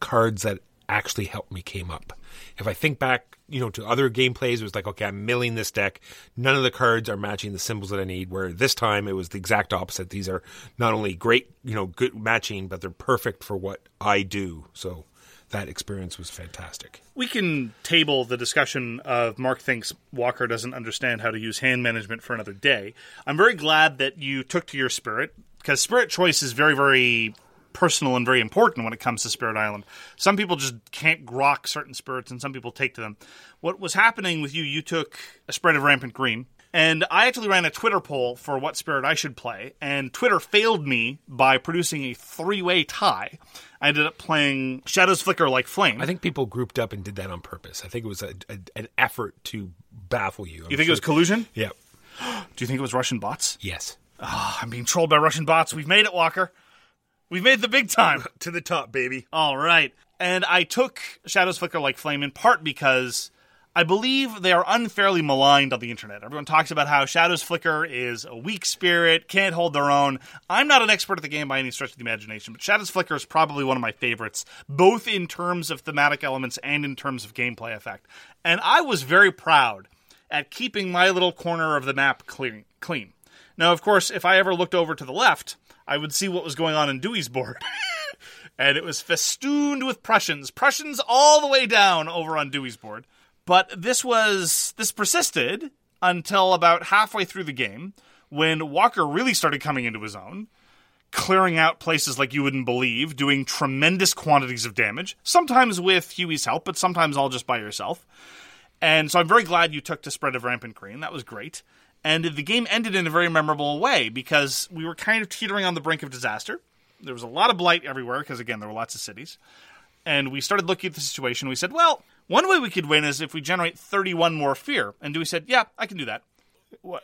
cards that actually helped me came up. If I think back, you know, to other gameplays, it was like, okay, I'm milling this deck. None of the cards are matching the symbols that I need. Where this time it was the exact opposite. These are not only great, you know, good matching, but they're perfect for what I do. So that experience was fantastic. we can table the discussion of Mark thinks Walker doesn't understand how to use hand management for another day. I'm very glad that you took to your spirit because spirit choice is very, very personal and very important when it comes to Spirit Island. Some people just can't grok certain spirits, and some people take to them. What was happening with you? You took a spread of rampant green. And I actually ran a Twitter poll for what spirit I should play, and Twitter failed me by producing a three way tie. I ended up playing Shadows Flicker Like Flame. I think people grouped up and did that on purpose. I think it was a, a, an effort to baffle you. You think it was collusion? Yeah. Do you think it was Russian bots? Yes. Ah, I'm being trolled by Russian bots. We've made it, Walker. We've made the big time. To the top, baby. All right. And I took Shadows Flicker Like Flame in part because I believe they are unfairly maligned on the internet. Everyone talks about how Shadows Flicker is a weak spirit, can't hold their own. I'm not an expert at the game by any stretch of the imagination, but Shadows Flicker is probably one of my favorites, both in terms of thematic elements and in terms of gameplay effect. And I was very proud at keeping my little corner of the map clean. clean. Now, of course, if I ever looked over to the left, I would see what was going on in Dewey's board. and it was festooned with Prussians. Prussians all the way down over on Dewey's board. But this was this persisted until about halfway through the game when Walker really started coming into his own, clearing out places like you wouldn't believe, doing tremendous quantities of damage, sometimes with Huey's help, but sometimes all just by yourself. And so I'm very glad you took to Spread of Rampant Green. That was great. And the game ended in a very memorable way because we were kind of teetering on the brink of disaster. There was a lot of blight everywhere because, again, there were lots of cities. And we started looking at the situation. We said, well, one way we could win is if we generate 31 more fear. And Dewey said, yeah, I can do that. What,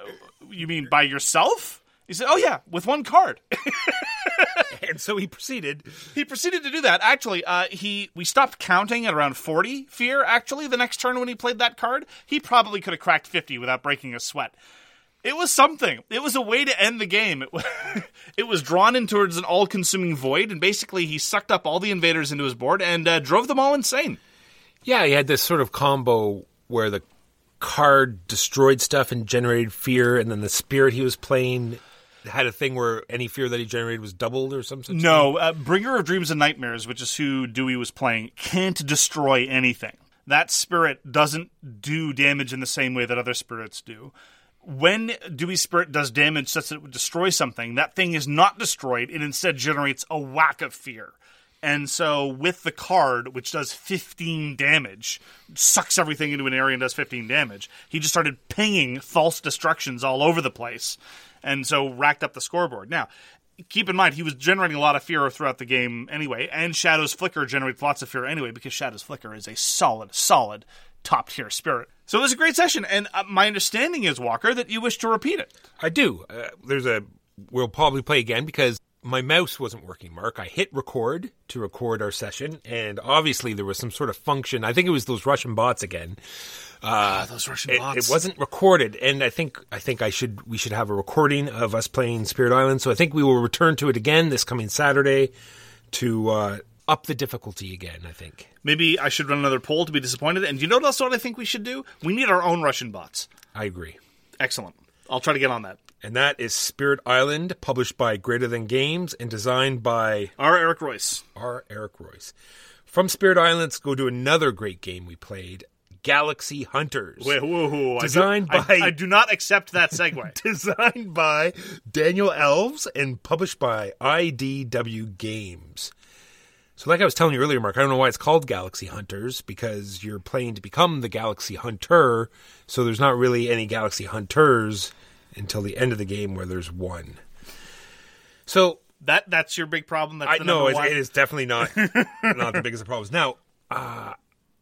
you mean by yourself? He said, oh, yeah, with one card. And so he proceeded. he proceeded to do that. Actually, uh, he we stopped counting at around 40 fear. Actually, the next turn when he played that card, he probably could have cracked 50 without breaking a sweat. It was something. It was a way to end the game. It was, it was drawn in towards an all-consuming void, and basically he sucked up all the invaders into his board and uh, drove them all insane. Yeah, he had this sort of combo where the card destroyed stuff and generated fear, and then the spirit he was playing had a thing where any fear that he generated was doubled or something? No, uh, Bringer of Dreams and Nightmares, which is who Dewey was playing, can't destroy anything. That spirit doesn't do damage in the same way that other spirits do. When Dewey's spirit does damage such that it would destroy something, that thing is not destroyed. It instead generates a whack of fear. And so, with the card, which does 15 damage, sucks everything into an area and does 15 damage, he just started pinging false destructions all over the place. And so, racked up the scoreboard. Now, keep in mind, he was generating a lot of fear throughout the game anyway, and Shadow's Flicker generates lots of fear anyway, because Shadow's Flicker is a solid, solid top tier spirit. So, it was a great session. And uh, my understanding is, Walker, that you wish to repeat it. I do. Uh, there's a. We'll probably play again because my mouse wasn't working, Mark. I hit record to record our session, and obviously there was some sort of function. I think it was those Russian bots again. Ah, those Russian It, bots. it wasn't recorded, and I think I think I should we should have a recording of us playing Spirit Island. So I think we will return to it again this coming Saturday to uh, up the difficulty again. I think. Maybe I should run another poll to be disappointed. And you know what else what I think we should do? We need our own Russian bots. I agree. Excellent. I'll try to get on that. And that is Spirit Island, published by Greater Than Games and designed by Our Eric Reuss. R. Eric Reuss. From Spirit Island, let's go to another great game we played, Galaxy Hunters. Wait, whoa, whoa, Designed I do, I, by- I do not accept that segue. Designed by Daniel Alves and published by IDW Games. So, like I was telling you earlier, Mark, I don't know why it's called Galaxy Hunters because you're playing to become the Galaxy Hunter. So, there's not really any Galaxy Hunters until the end of the game where there's one. So, that that's your big problem. That's I know it, it is definitely not not the biggest of problems. Now, uh,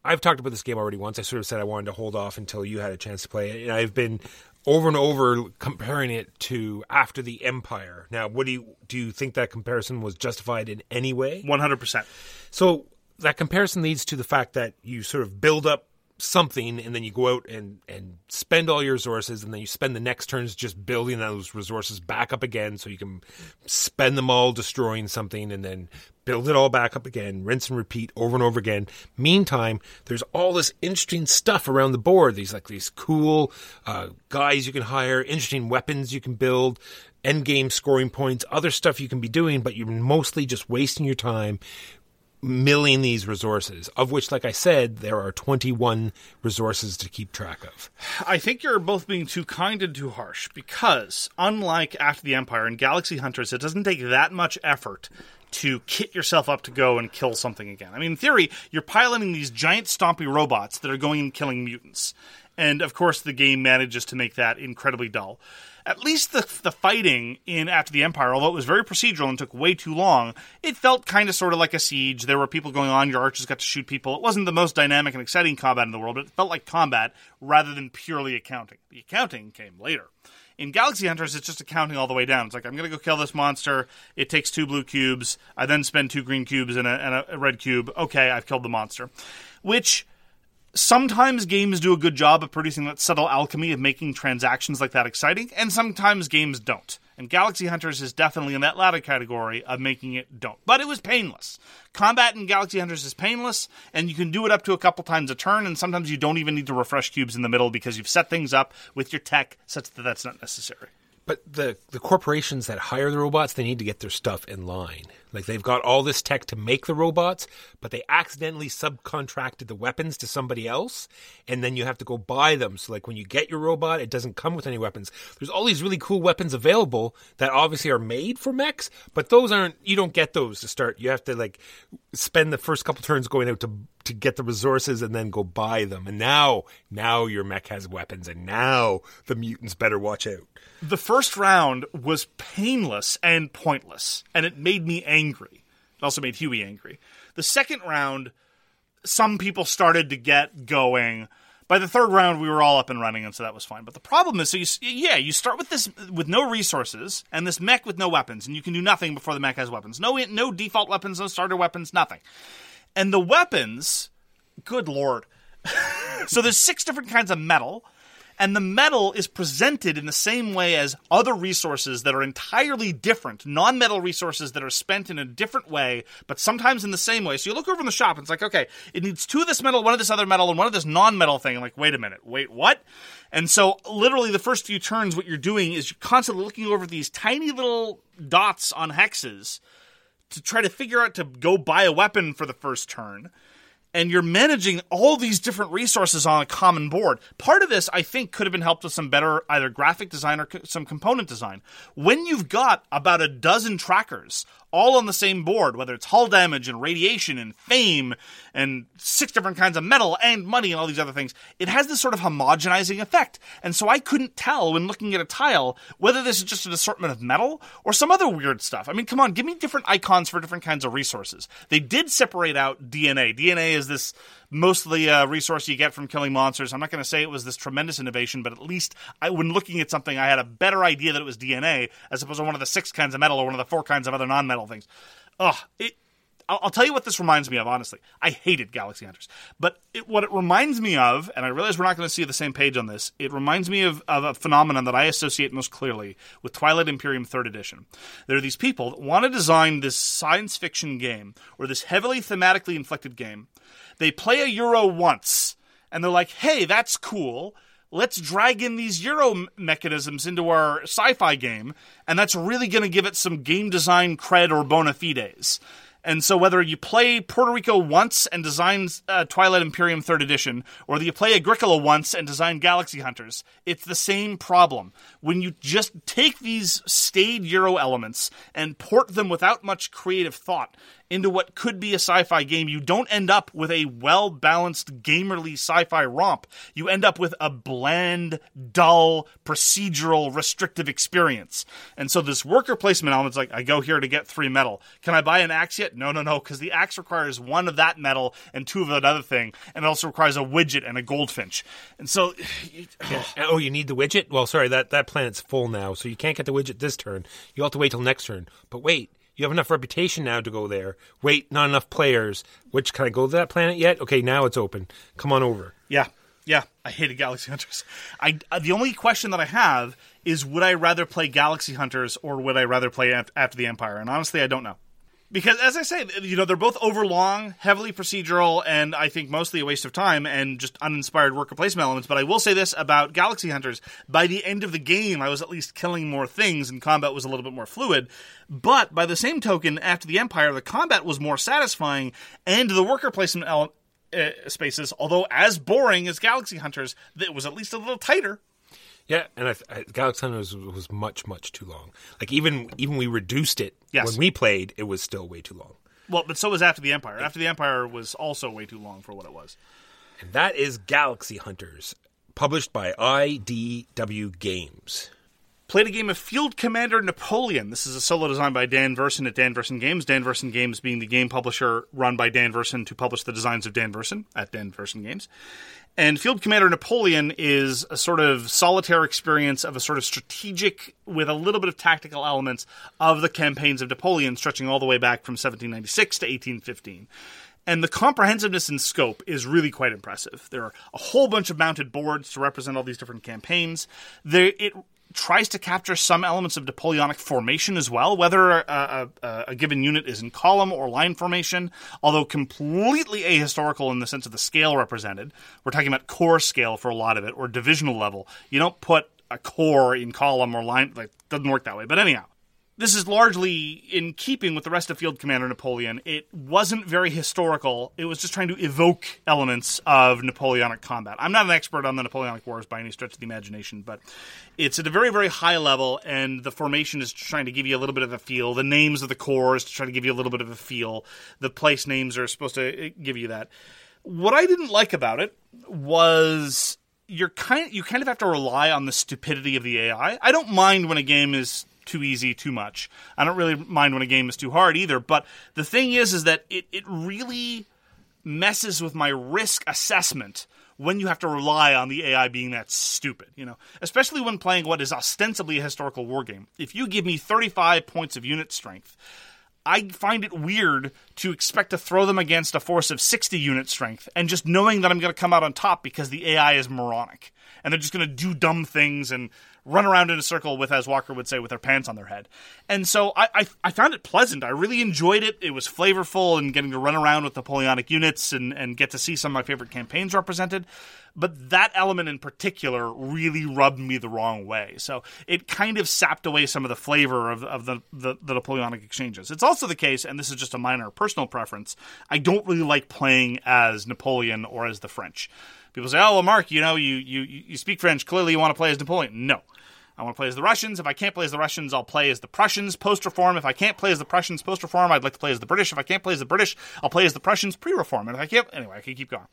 I've talked about this game already once. I sort of said I wanted to hold off until you had a chance to play it, and I've been over and over comparing it to After the Empire. Now, what do you do? You think that comparison was justified in any way? One hundred percent. So that comparison leads to the fact that you sort of build up something and then you go out and, and spend all your resources and then you spend the next turns just building those resources back up again so you can spend them all destroying something and then build it all back up again, rinse and repeat over and over again. Meantime, there's all this interesting stuff around the board. These like these cool uh, guys you can hire, interesting weapons you can build, end game scoring points, other stuff you can be doing, but you're mostly just wasting your time milling these resources, of which, like I said, there are 21 resources to keep track of. I think you're both being too kind and too harsh because, unlike After the Empire and Galaxy Hunters, it doesn't take that much effort to kit yourself up to go and kill something again. I mean, in theory, you're piloting these giant stompy robots that are going and killing mutants. And of course, the game manages to make that incredibly dull. At least the the fighting in After the Empire, although it was very procedural and took way too long, it felt kind of sort of like a siege. There were people going on, your archers got to shoot people. It wasn't the most dynamic and exciting combat in the world, but it felt like combat rather than purely accounting. The accounting came later. In Galaxy Hunters, it's just accounting all the way down. It's like I'm going to go kill this monster. It takes two blue cubes. I then spend two green cubes and a, and a, a red cube. Okay, I've killed the monster. Which sometimes games do a good job of producing that subtle alchemy of making transactions like that exciting, and sometimes games don't. And Galaxy Hunters is definitely in that latter category of making it don't. But it was painless. Combat in Galaxy Hunters is painless, and you can do it up to a couple times a turn, and sometimes you don't even need to refresh cubes in the middle because you've set things up with your tech such that that's not necessary. But the, the corporations that hire the robots, they need to get their stuff in line. Like they've got all this tech to make the robots, but they accidentally subcontracted the weapons to somebody else, and then you have to go buy them. So like when you get your robot, it doesn't come with any weapons. There's all these really cool weapons available that obviously are made for mechs, but those aren't you don't get those to start. You have to like spend the first couple turns going out to to get the resources and then go buy them. And now now your mech has weapons and now the mutants better watch out. The first round was painless and pointless, and it made me angry. It also made Huey angry. The second round, some people started to get going. By the third round, we were all up and running, and so that was fine. But the problem is, so you, yeah, you start with this with no resources and this mech with no weapons, and you can do nothing before the mech has weapons. No, no default weapons, no starter weapons, nothing. And the weapons, good lord. so there's six different kinds of metal, And the metal is presented in the same way as other resources that are entirely different, non metal resources that are spent in a different way, but sometimes in the same way. So you look over in the shop and it's like, okay, it needs two of this metal, one of this other metal, and one of this non metal thing. I'm like, wait a minute, wait, what? And so, literally, the first few turns, what you're doing is you're constantly looking over these tiny little dots on hexes to try to figure out to go buy a weapon for the first turn. And you're managing all these different resources on a common board. Part of this, I think, could have been helped with some better either graphic design or co- some component design. When you've got about a dozen trackers all on the same board, whether it's hull damage and radiation and fame and six different kinds of metal and money and all these other things, it has this sort of homogenizing effect. And so I couldn't tell when looking at a tile whether this is just an assortment of metal or some other weird stuff. I mean, come on, give me different icons for different kinds of resources. They did separate out DNA. DNA is this mostly uh, resource you get from killing monsters. I'm not going to say it was this tremendous innovation, but at least I, when looking at something, I had a better idea that it was DNA as opposed to one of the six kinds of metal or one of the four kinds of other non-metal things. Ugh, it. I'll, I'll tell you what this reminds me of. Honestly, I hated Galaxy Hunters, but it, what it reminds me of, and I realize we're not going to see the same page on this. It reminds me of, of a phenomenon that I associate most clearly with Twilight Imperium Third Edition. There are these people that want to design this science fiction game or this heavily thematically inflected game. They play a Euro once, and they're like, "Hey, that's cool." Let's drag in these Euro mechanisms into our sci fi game, and that's really going to give it some game design cred or bona fides. And so, whether you play Puerto Rico once and design uh, Twilight Imperium Third Edition, or you play Agricola once and design Galaxy Hunters, it's the same problem. When you just take these staid Euro elements and port them without much creative thought into what could be a sci-fi game, you don't end up with a well-balanced gamerly sci-fi romp. You end up with a bland, dull, procedural, restrictive experience. And so this worker placement element's like, I go here to get three metal. Can I buy an axe yet? No, no, no, because the axe requires one of that metal and two of that other thing, and it also requires a widget and a goldfinch. And so, Oh, you need the widget? Well, sorry, that, that planet's full now, so you can't get the widget this turn. You'll have to wait till next turn. But wait, you have enough reputation now to go there. Wait, not enough players. Which can I go to that planet yet? Okay, now it's open. Come on over. Yeah, yeah, I hated Galaxy Hunters. I uh, the only question that I have is would I rather play Galaxy Hunters or would I rather play After the Empire? And honestly, I don't know. Because as I say, you know, they're both overlong, heavily procedural, and I think mostly a waste of time and just uninspired worker placement elements. But I will say this about Galaxy Hunters: by the end of the game, I was at least killing more things, and combat was a little bit more fluid. But by the same token, after the Empire, the combat was more satisfying, and the worker placement ele- uh, spaces, although as boring as Galaxy Hunters, it was at least a little tighter. Yeah, and I, I, Galaxy Hunter was, was much, much too long. Like even even we reduced it Yes. when we played, it was still way too long. Well, but so was After the Empire. After the Empire was also way too long for what it was. And that is Galaxy Hunters, published by IDW Games. Played a game of Field Commander Napoleon. This is a solo design by Dan Verssen at Dan Verssen Games. Dan Verssen Games being the game publisher run by Dan Verssen to publish the designs of Dan Verssen at Dan Verson Games. And Field Commander Napoleon is a sort of solitaire experience of a sort of strategic, with a little bit of tactical elements of the campaigns of Napoleon, stretching all the way back from 1796 to 1815. And the comprehensiveness and scope is really quite impressive. There are a whole bunch of mounted boards to represent all these different campaigns. There, it tries to capture some elements of Napoleonic formation as well, whether a, a, a given unit is in column or line formation, although completely ahistorical in the sense of the scale represented. We're talking about corps scale for a lot of it, or divisional level. You don't put a corps in column or line, like, doesn't work that way. But anyhow, this is largely in keeping with the rest of Field Commander Napoleon. It wasn't very historical. It was just trying to evoke elements of Napoleonic combat. I'm not an expert on the Napoleonic Wars by any stretch of the imagination, but it's at a very, very high level, and the formation is trying to give you a little bit of a feel. The names of the corps to try to give you a little bit of a feel. The place names are supposed to uh, give you that. What I didn't like about it was you're kind you kind of have to rely on the stupidity of the AI. I don't mind when a game is too easy, too much. I don't really mind when a game is too hard either. But the thing is, is that it, it really messes with my risk assessment when you have to rely on the AI being that stupid, you know, especially when playing what is ostensibly a historical war game. If you give me 35 points of unit strength, I find it weird to expect to throw them against a force of 60 unit strength and just knowing that I'm going to come out on top because the AI is moronic. and they're just going to do dumb things and run around in a circle with, as Walker would say, with their pants on their head. And so I, I, I found it pleasant. I really enjoyed it. It was flavorful and getting to run around with Napoleonic units and, and get to see some of my favorite campaigns represented. But that element in particular really rubbed me the wrong way. So it kind of sapped away some of the flavor of, of the, the, the Napoleonic exchanges. It's also the case, and this is just a minor personal preference, I don't really like playing as Napoleon or as the French. People say, "Oh, well, Mark, you know, you you you speak French. Clearly, you want to play as Napoleon." No, I want to play as the Russians. If I can't play as the Russians, I'll play as the Prussians post reform. If I can't play as the Prussians post reform, I'd like to play as the British. If I can't play as the British, I'll play as the Prussians pre reform. And if I can't, anyway, I can keep going.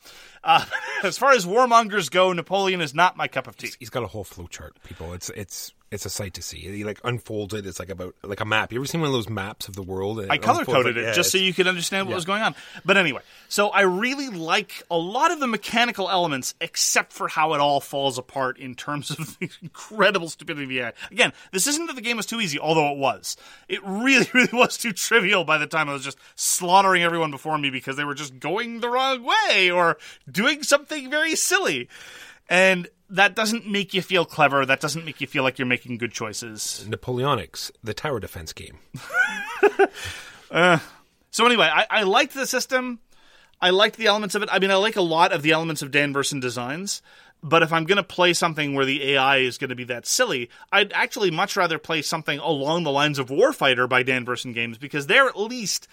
Uh, as far as warmongers go, Napoleon is not my cup of tea. He's got a whole flow chart, people. It's it's it's a sight to see. He like unfolds it. It's like about like a map. You ever seen one of those maps of the world? I color coded like- it yeah, just so you could understand what yeah. was going on. But anyway, so I really like a lot of the mechanical elements, except for how it all falls apart in terms of the incredible stupidity. of the AI. Again, this isn't that the game was too easy, although it was. It really, really was too trivial by the time I was just slaughtering everyone before me because they were just going the wrong way or doing something very silly. And that doesn't make you feel clever. That doesn't make you feel like you're making good choices. Napoleonics, the tower defense game. Uh, so anyway, I, I liked the system. I liked the elements of it. I mean, I like a lot of the elements of Dan Verssen designs. But if I'm going to play something where the AI is going to be that silly, I'd actually much rather play something along the lines of Warfighter by Dan Verssen Games because they're at least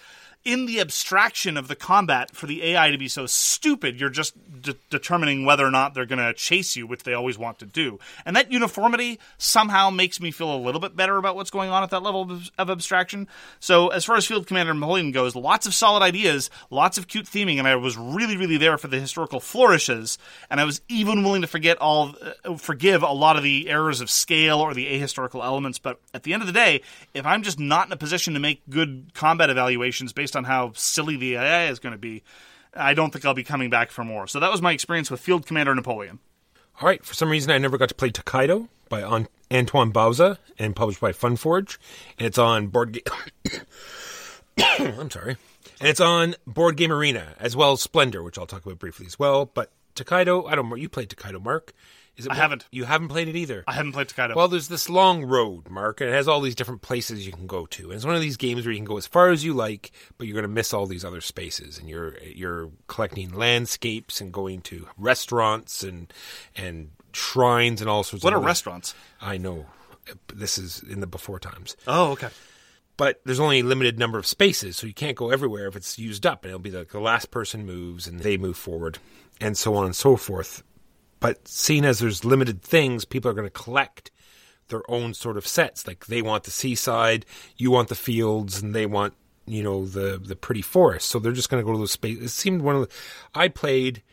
in the abstraction of the combat for the AI to be so stupid, you're just de- determining whether or not they're going to chase you, which they always want to do. And that uniformity somehow makes me feel a little bit better about what's going on at that level of, of abstraction. So, as far as Field Commander Napoleon goes, lots of solid ideas, lots of cute theming, and I was really, really there for the historical flourishes. And I was even willing to forget all, uh, forgive a lot of the errors of scale or the ahistorical elements. But at the end of the day, if I'm just not in a position to make good combat evaluations based on how silly the AI is going to be, I don't think I'll be coming back for more. So that was my experience with Field Commander Napoleon. All right. For some reason, I never got to play Tokaido by An- Antoine Bauza and published by Funforge, and it's on board. Ga- I'm sorry, and it's on Board Game Arena as well as Splendor, which I'll talk about briefly as well. But Tokaido, I don't. You played Tokaido, Mark? Is it I haven't. You haven't played it either. I haven't played Tokaido. Well, there's this long road, Mark, and it has all these different places you can go to. And it's one of these games where you can go as far as you like, but you're going to miss all these other spaces. And you're you're collecting landscapes and going to restaurants and and shrines and all sorts. what of are other- restaurants? I know. This is in the before times, Oh, okay. but there's only a limited number of spaces, so you can't go everywhere if it's used up. And it'll be like the last person moves and they move forward, and so on and so forth. But seeing as there's limited things, people are going to collect their own sort of sets. Like they want the seaside, you want the fields, and they want you know the the pretty forest. So they're just going to go to those spaces. It seemed one of the. I played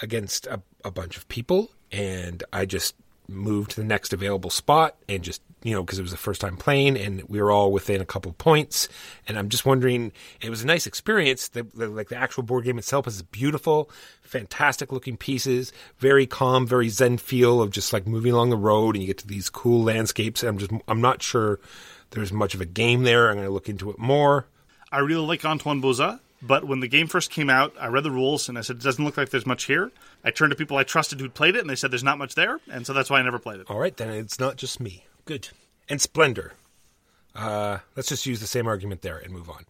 against a, a bunch of people, and I just moved to the next available spot and just you know because it was the first time playing and we were all within a couple points and i'm just wondering it was a nice experience the, the, like the actual board game itself is beautiful fantastic looking pieces very calm very zen feel of just like moving along the road and you get to these cool landscapes i'm just i'm not sure there's much of a game there i'm going to look into it more I really like Antoine Bauza, but when the game first came out, I read the rules and I said, it doesn't look like there's much here. I turned to people I trusted who'd played it, and they said there's not much there, and so that's why I never played it. All right, then it's not just me. Good. And Splendor. Uh, let's just use the same argument there and move on.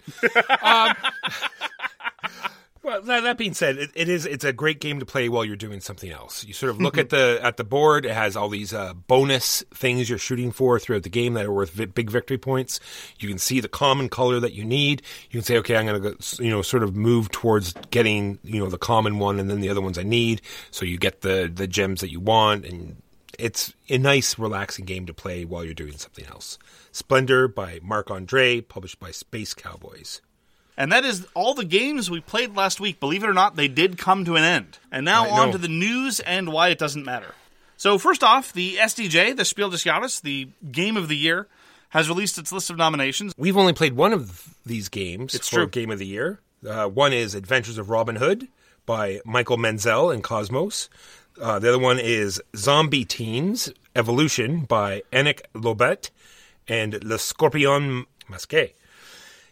um, well, that, that being said, it, it is it's a great game to play while you're doing something else. You sort of look at the at the board. It has all these uh, bonus things you're shooting for throughout the game that are worth vi- big victory points. You can see the common color that you need. You can say, okay, I'm going to you know, sort of move towards getting you know the common one, and then the other ones I need. So you get the the gems that you want, and it's a nice, relaxing game to play while you're doing something else. Splendor by Marc Andre, published by Space Cowboys. And that is all the games we played last week. Believe it or not, they did come to an end. And now on to the news and why it doesn't matter. So first off, the SDJ, the Spiel des Jahres, the game of the year, has released its list of nominations. We've only played one of these games It's for true. Game of the Year. Uh, one is Adventures of Robin Hood by Michael Menzel and Kosmos. Uh, the other one is Zombie Teenz Evolution by Annick Lobet and Le Scorpion Masqué.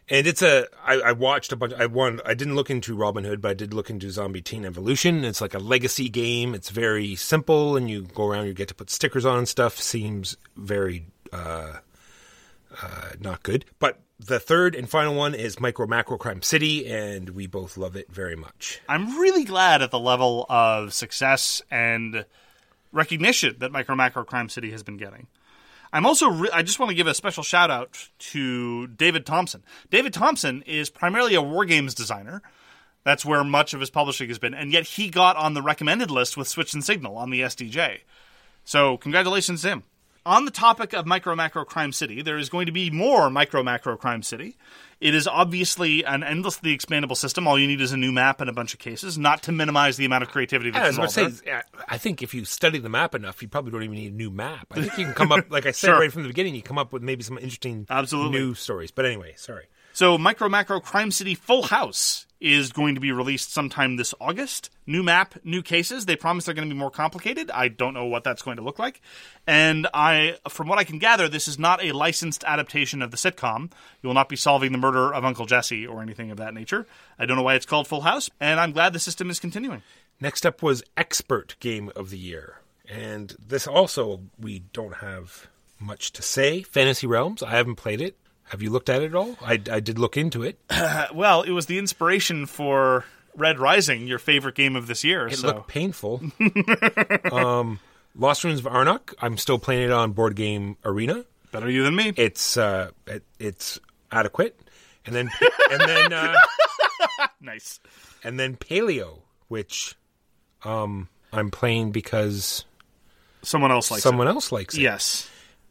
And it's a. I, I watched a bunch. I won. I didn't look into Robin Hood, but I did look into Zombie Teen Evolution. It's like a legacy game. It's very simple, and you go around. You get to put stickers on and stuff. Seems very uh, uh, not good. But the third and final one is Micro Macro Crime City, and we both love it very much. I'm really glad at the level of success and recognition that Micro Macro Crime City has been getting. I'm also re- I just want to give a special shout out to David Thompson. David Thompson is primarily a war games designer. That's where much of his publishing has been, and yet he got on the recommended list with Switch and Signal on the SDJ. So congratulations to him. On the topic of Micro Macro Crime City, there is going to be more Micro Macro Crime City. It is obviously an endlessly expandable system. All you need is a new map and a bunch of cases, not to minimize the amount of creativity I that's was about involved. there. say, I think if you study the map enough, you probably don't even need a new map. I think you can come up, like I said Sure. right from the beginning, you come up with maybe some interesting Absolutely. new stories. But anyway, sorry. So, Micro Macro Crime City Full House is going to be released sometime this August. New map, new cases. They promise they're going to be more complicated. I don't know what that's going to look like. And I, from what I can gather, this is not a licensed adaptation of the sitcom. You will not be solving the murder of Uncle Jesse or anything of that nature. I don't know why it's called Full House, and I'm glad the system is continuing. Next up was Expert Game of the Year. And this also, we don't have much to say. Fantasy Realms, I haven't played it. Have you looked at it at all? I, I did look into it. Uh, well, it was the inspiration for Red Rising, your favorite game of this year. It so. looked painful. um, Lost Ruins of Arnak, I'm still playing it on Board Game Arena. Better you than me. It's uh, it, it's adequate. And then and then uh, nice. and then Paleo, which um, I'm playing because Someone else likes someone else likes it. it. Yes.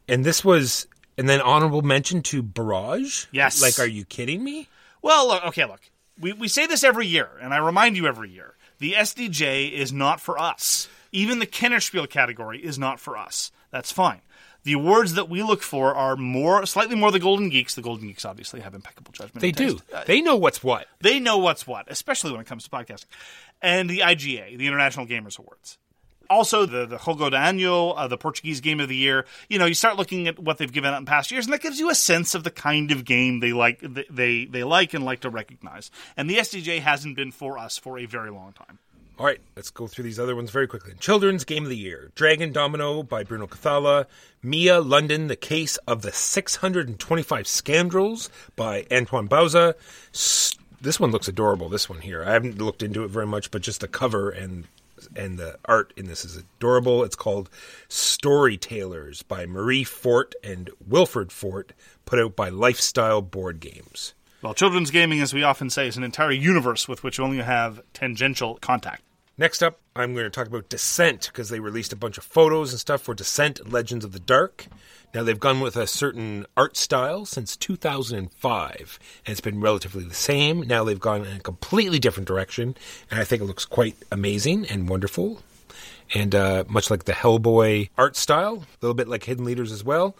And this was and then honorable mention to Barrage. Yes. Like, are you kidding me? Well, look, okay, look. We, we say this every year, and I remind you every year. The SDJ is not for us. Even the Kennerspiel category is not for us. That's fine. The awards that we look for are more, slightly more the Golden Geeks. The Golden Geeks obviously have impeccable judgment. They do. Uh, They know what's what. they know what's what, especially when it comes to podcasting. And the IGA, the International Gamers Awards. Also, the, the Jogo de Año, uh, the Portuguese Game of the Year. You know, you start looking at what they've given out in past years, and that gives you a sense of the kind of game they like, they, they, like and like to recognize. And the SDJ hasn't been for us for a very long time. All right, let's go through these other ones very quickly. Children's Game of the Year Dragon Domino by Bruno Cathala. Mia London, The Case of the 625 Scoundrels by Antoine Bauza. This one looks adorable, this one here. I haven't looked into it very much, but just the cover and and the art in this is adorable. It's called Storytellers by Marie Fort and Wilfred Fort, put out by Lifestyle Board Games. Well, children's gaming, as we often say, is an entire universe with which you only have tangential contact. Next up, I'm going to talk about Descent because they released a bunch of photos and stuff for Descent Legends of the Dark. Now, they've gone with a certain art style since 2005, and it's been relatively the same. Now, they've gone in a completely different direction, and I think it looks quite amazing and wonderful. And uh, much like the Hellboy art style, a little bit like Hidden Leaders as well.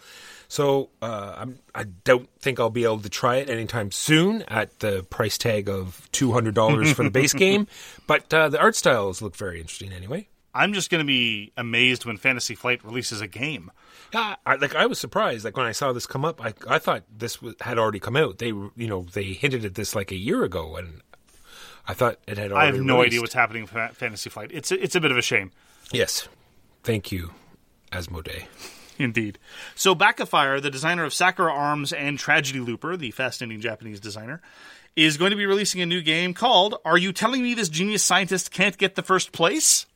So uh, I'm, I don't think I'll be able to try it anytime soon at the price tag of two hundred dollars for the base game, but uh, the art styles look very interesting anyway. I'm just going to be amazed when Fantasy Flight releases a game. Yeah, I, like I was surprised. Like when I saw this come up, I I thought this was, had already come out. They you know they hinted at this like a year ago, and I thought it had. I have no released. idea what's happening with Fantasy Flight. It's a, it's a bit of a shame. Yes, thank you, Asmodee. Indeed. So, BakaFire, the designer of Sakura Arms and Tragedy Looper, the fascinating Japanese designer, is going to be releasing a new game called Are You Telling Me This Genius Scientist Can't Get the First Place?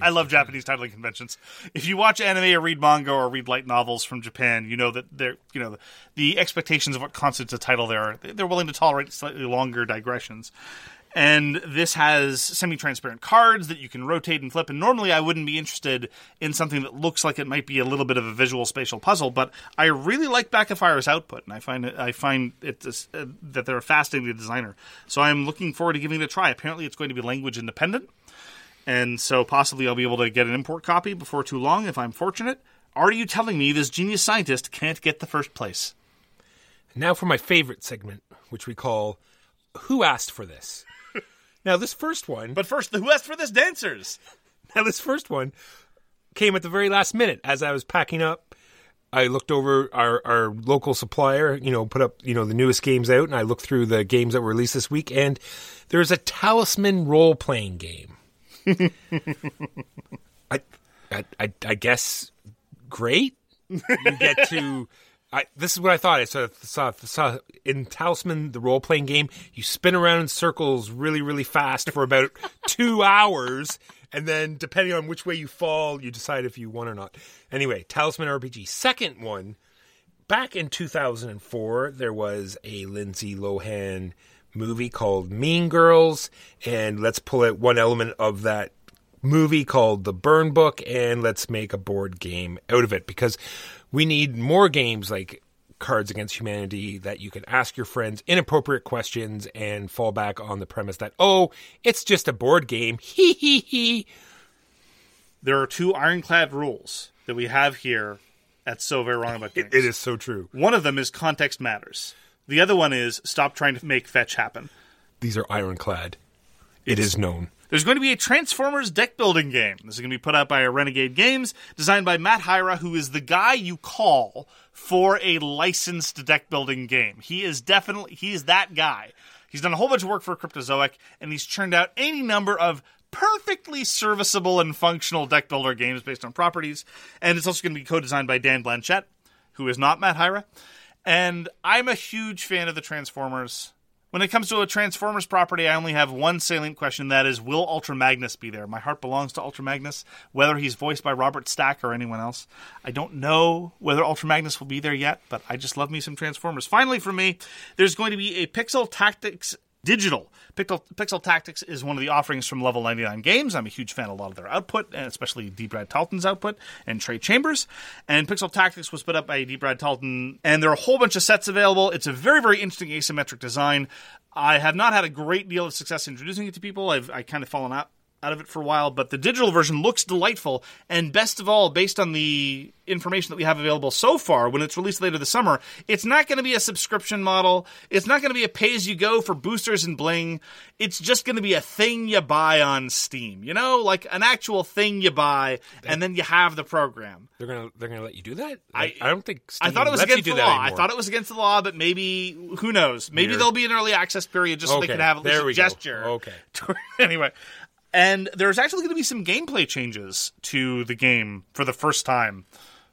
I love Japanese titling conventions. If you watch anime or read manga or read light novels from Japan, you know that they're you know the, the expectations of what constitutes a title there. are They're willing to tolerate slightly longer digressions. And this has semi-transparent cards that you can rotate and flip. And normally, I wouldn't be interested in something that looks like it might be a little bit of a visual spatial puzzle. But I really like BakaFire's output, and I find it, I find it uh, that they're a fascinating designer. So I'm looking forward to giving it a try. Apparently, it's going to be language independent and so possibly I'll be able to get an import copy before too long if I'm fortunate. Are you telling me this genius scientist can't get the first place? Now for my favorite segment, which we call "Who Asked for This." Now this first one, But first, who asked for this dancers? Now, this first one came at the very last minute as I was packing up I looked over our, our local supplier, you know, put up, you know, the newest games out, and I looked through the games that were released this week, and there's a Talisman role playing game. I, I, I, I guess great. You get to. I, this is what I thought. I saw, saw, saw in Talisman, the role playing game, you spin around in circles really, really fast for about two hours, and then depending on which way you fall, you decide if you won or not. Anyway, Talisman RPG. Second one, back in 2004, there was a Lindsay Lohan movie called Mean Girls, and let's pull out one element of that movie called The Burn Book, and let's make a board game out of it because we need more games like Cards Against Humanity that you can ask your friends inappropriate questions and fall back on the premise that, oh, it's just a board game. Hee hee hee. There are two ironclad rules that we have here at So Very Wrong About Games. It is so true. One of them is context matters. The other one is stop trying to make fetch happen. These are ironclad. It is known. There's going to be a Transformers deck building game. This is going to be put out by Renegade Games, designed by Matt Hyra, who is the guy you call for a licensed deck building game. He is definitely he is that guy. He's done a whole bunch of work for Cryptozoic, and he's churned out any number of perfectly serviceable and functional deck builder games based on properties. And it's also going to be co-designed by Dan Blanchett, who is not Matt Hyra. And I'm a huge fan of the Transformers. When it comes to a Transformers property, I only have one salient question that is, will Ultra Magnus be there? My heart belongs to Ultra Magnus, whether he's voiced by Robert Stack or anyone else. I don't know whether Ultra Magnus will be there yet, but I just love me some Transformers. Finally, for me, there's going to be a Pixel Tactics Digital. Pixel, Pixel Tactics is one of the offerings from Level 99 Games. I'm a huge fan of a lot of their output, and especially D. Brad Talton's output and Trey Chambers. And Pixel Tactics was put up by D. Brad Talton, and there are a whole bunch of sets available. It's a very, very interesting asymmetric design. I have not had a great deal of success introducing it to people. I've I kind of fallen out out of it for a while, but the digital version looks delightful. And best of all, based on the information that we have available so far, when it's released later this summer, it's not going to be a subscription model. It's not going to be a pay as you go for boosters and bling. It's just going to be a thing you buy on Steam. You know, like an actual thing you buy, and then you have the program. They're gonna they're gonna let you do that. I- I don't think. I thought it was against the law. I thought it was against the law, but maybe who knows? Maybe Weird. there'll be an early access period just so they can have at least there a we go. gesture. Okay. anyway, and there's actually going to be some gameplay changes to the game for the first time,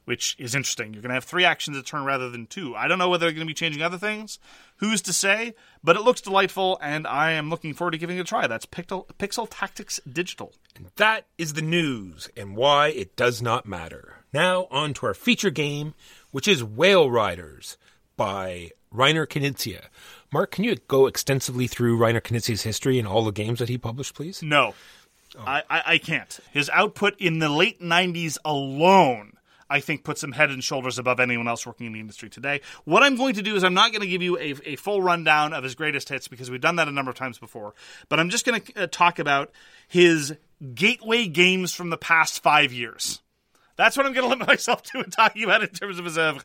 which is interesting. You're going to have three actions a turn rather than two. I don't know whether they're going to be changing other things. Who's to say? But it looks delightful, and I am looking forward to giving it a try. That's Pixel, Pixel Tactics Digital. And that is the news and why it does not matter. Now, on to our feature game, which is Whale Riders by Reiner Knizia. Mark, can you go extensively through Reiner Knizia's history and all the games that he published, please? No, I, I, I can't. His output in the late 90s alone, I think, puts him head and shoulders above anyone else working in the industry today. What I'm going to do is I'm not going to give you a, a full rundown of his greatest hits because we've done that a number of times before, but I'm just going to uh, talk about his gateway games from the past five years. That's what I'm going to limit myself to in talking about in terms of his oeuvre. Uh,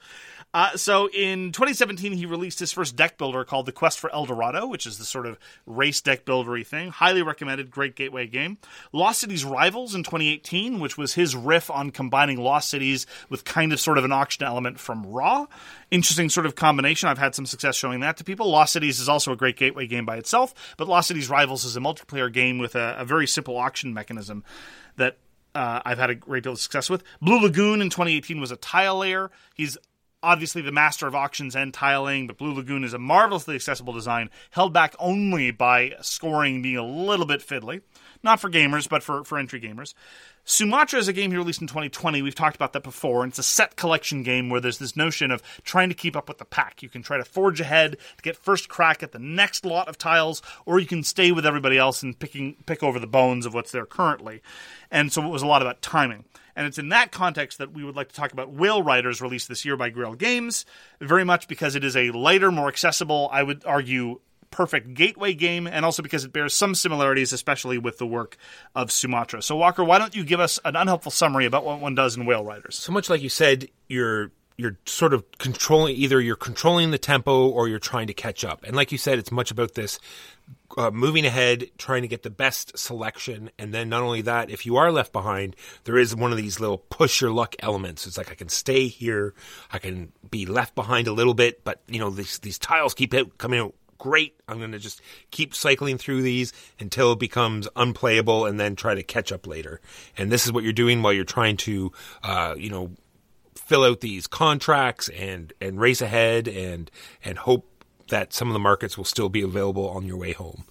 so in 2017, he released his first deck builder called The Quest for El Dorado, which is the sort of race deck buildery thing. Highly recommended, great gateway game. Lost Cities Rivals in 2018, which was his riff on combining Lost Cities with kind of sort of an auction element from Ra. Interesting sort of combination. I've had some success showing that to people. Lost Cities is also a great gateway game by itself, but Lost Cities Rivals is a multiplayer game with a, a very simple auction mechanism that uh, I've had a great deal of success with. Blue Lagoon in 2018 was a tile layer. He's obviously the master of auctions and tiling, but Blue Lagoon is a marvelously accessible design, held back only by scoring being a little bit fiddly. Not for gamers, but for, for entry gamers. Sumatra is a game he released in 2020. We've talked about that before, and it's a set collection game where there's this notion of trying to keep up with the pack. You can try to forge ahead to get first crack at the next lot of tiles, or you can stay with everybody else and picking pick over the bones of what's there currently. And so it was a lot about timing. And it's in that context that we would like to talk about Whale Riders, released this year by Grail Games, very much because it is a lighter, more accessible, I would argue, perfect gateway game, and also because it bears some similarities, especially with the work of Sumatra. So, Walker, why don't you give us an unhelpful summary about what one does in Whale Riders? So much like you said, you're you're sort of controlling either you're controlling the tempo or you're trying to catch up. And like you said, it's much about this uh, moving ahead, trying to get the best selection, and then not only that, if you are left behind, there is one of these little push your luck elements. It's like I can stay here, I can be left behind a little bit, but you know these these tiles keep out, coming out great. I'm going to just keep cycling through these until it becomes unplayable, and then try to catch up later. And this is what you're doing while you're trying to, uh, you know, fill out these contracts and and race ahead and and hope that some of the markets will still be available on your way home.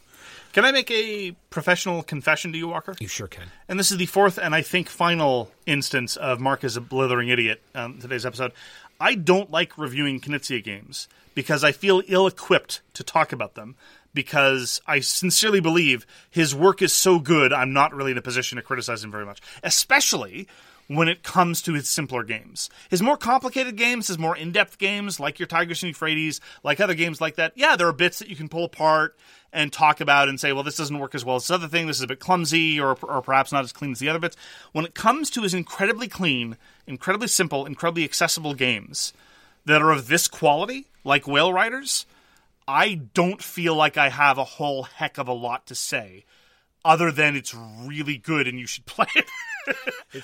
Can I make a professional confession to you, Walker? You sure can. And this is the fourth and I think final instance of Mark as a blithering idiot on today's episode. I don't like reviewing Knizia games because I feel ill equipped to talk about them because I sincerely believe his work is so good, I'm not really in a position to criticize him very much, especially when it comes to his simpler games. His more complicated games, his more in depth games, like your Tigris and Euphrates, like other games like that, yeah, there are bits that you can pull apart and talk about and say, well, this doesn't work as well as this other thing, this is a bit clumsy or, or perhaps not as clean as the other bits. When it comes to his incredibly clean, incredibly simple, incredibly accessible games that are of this quality, like Whale Riders, I don't feel like I have a whole heck of a lot to say other than it's really good and you should play it.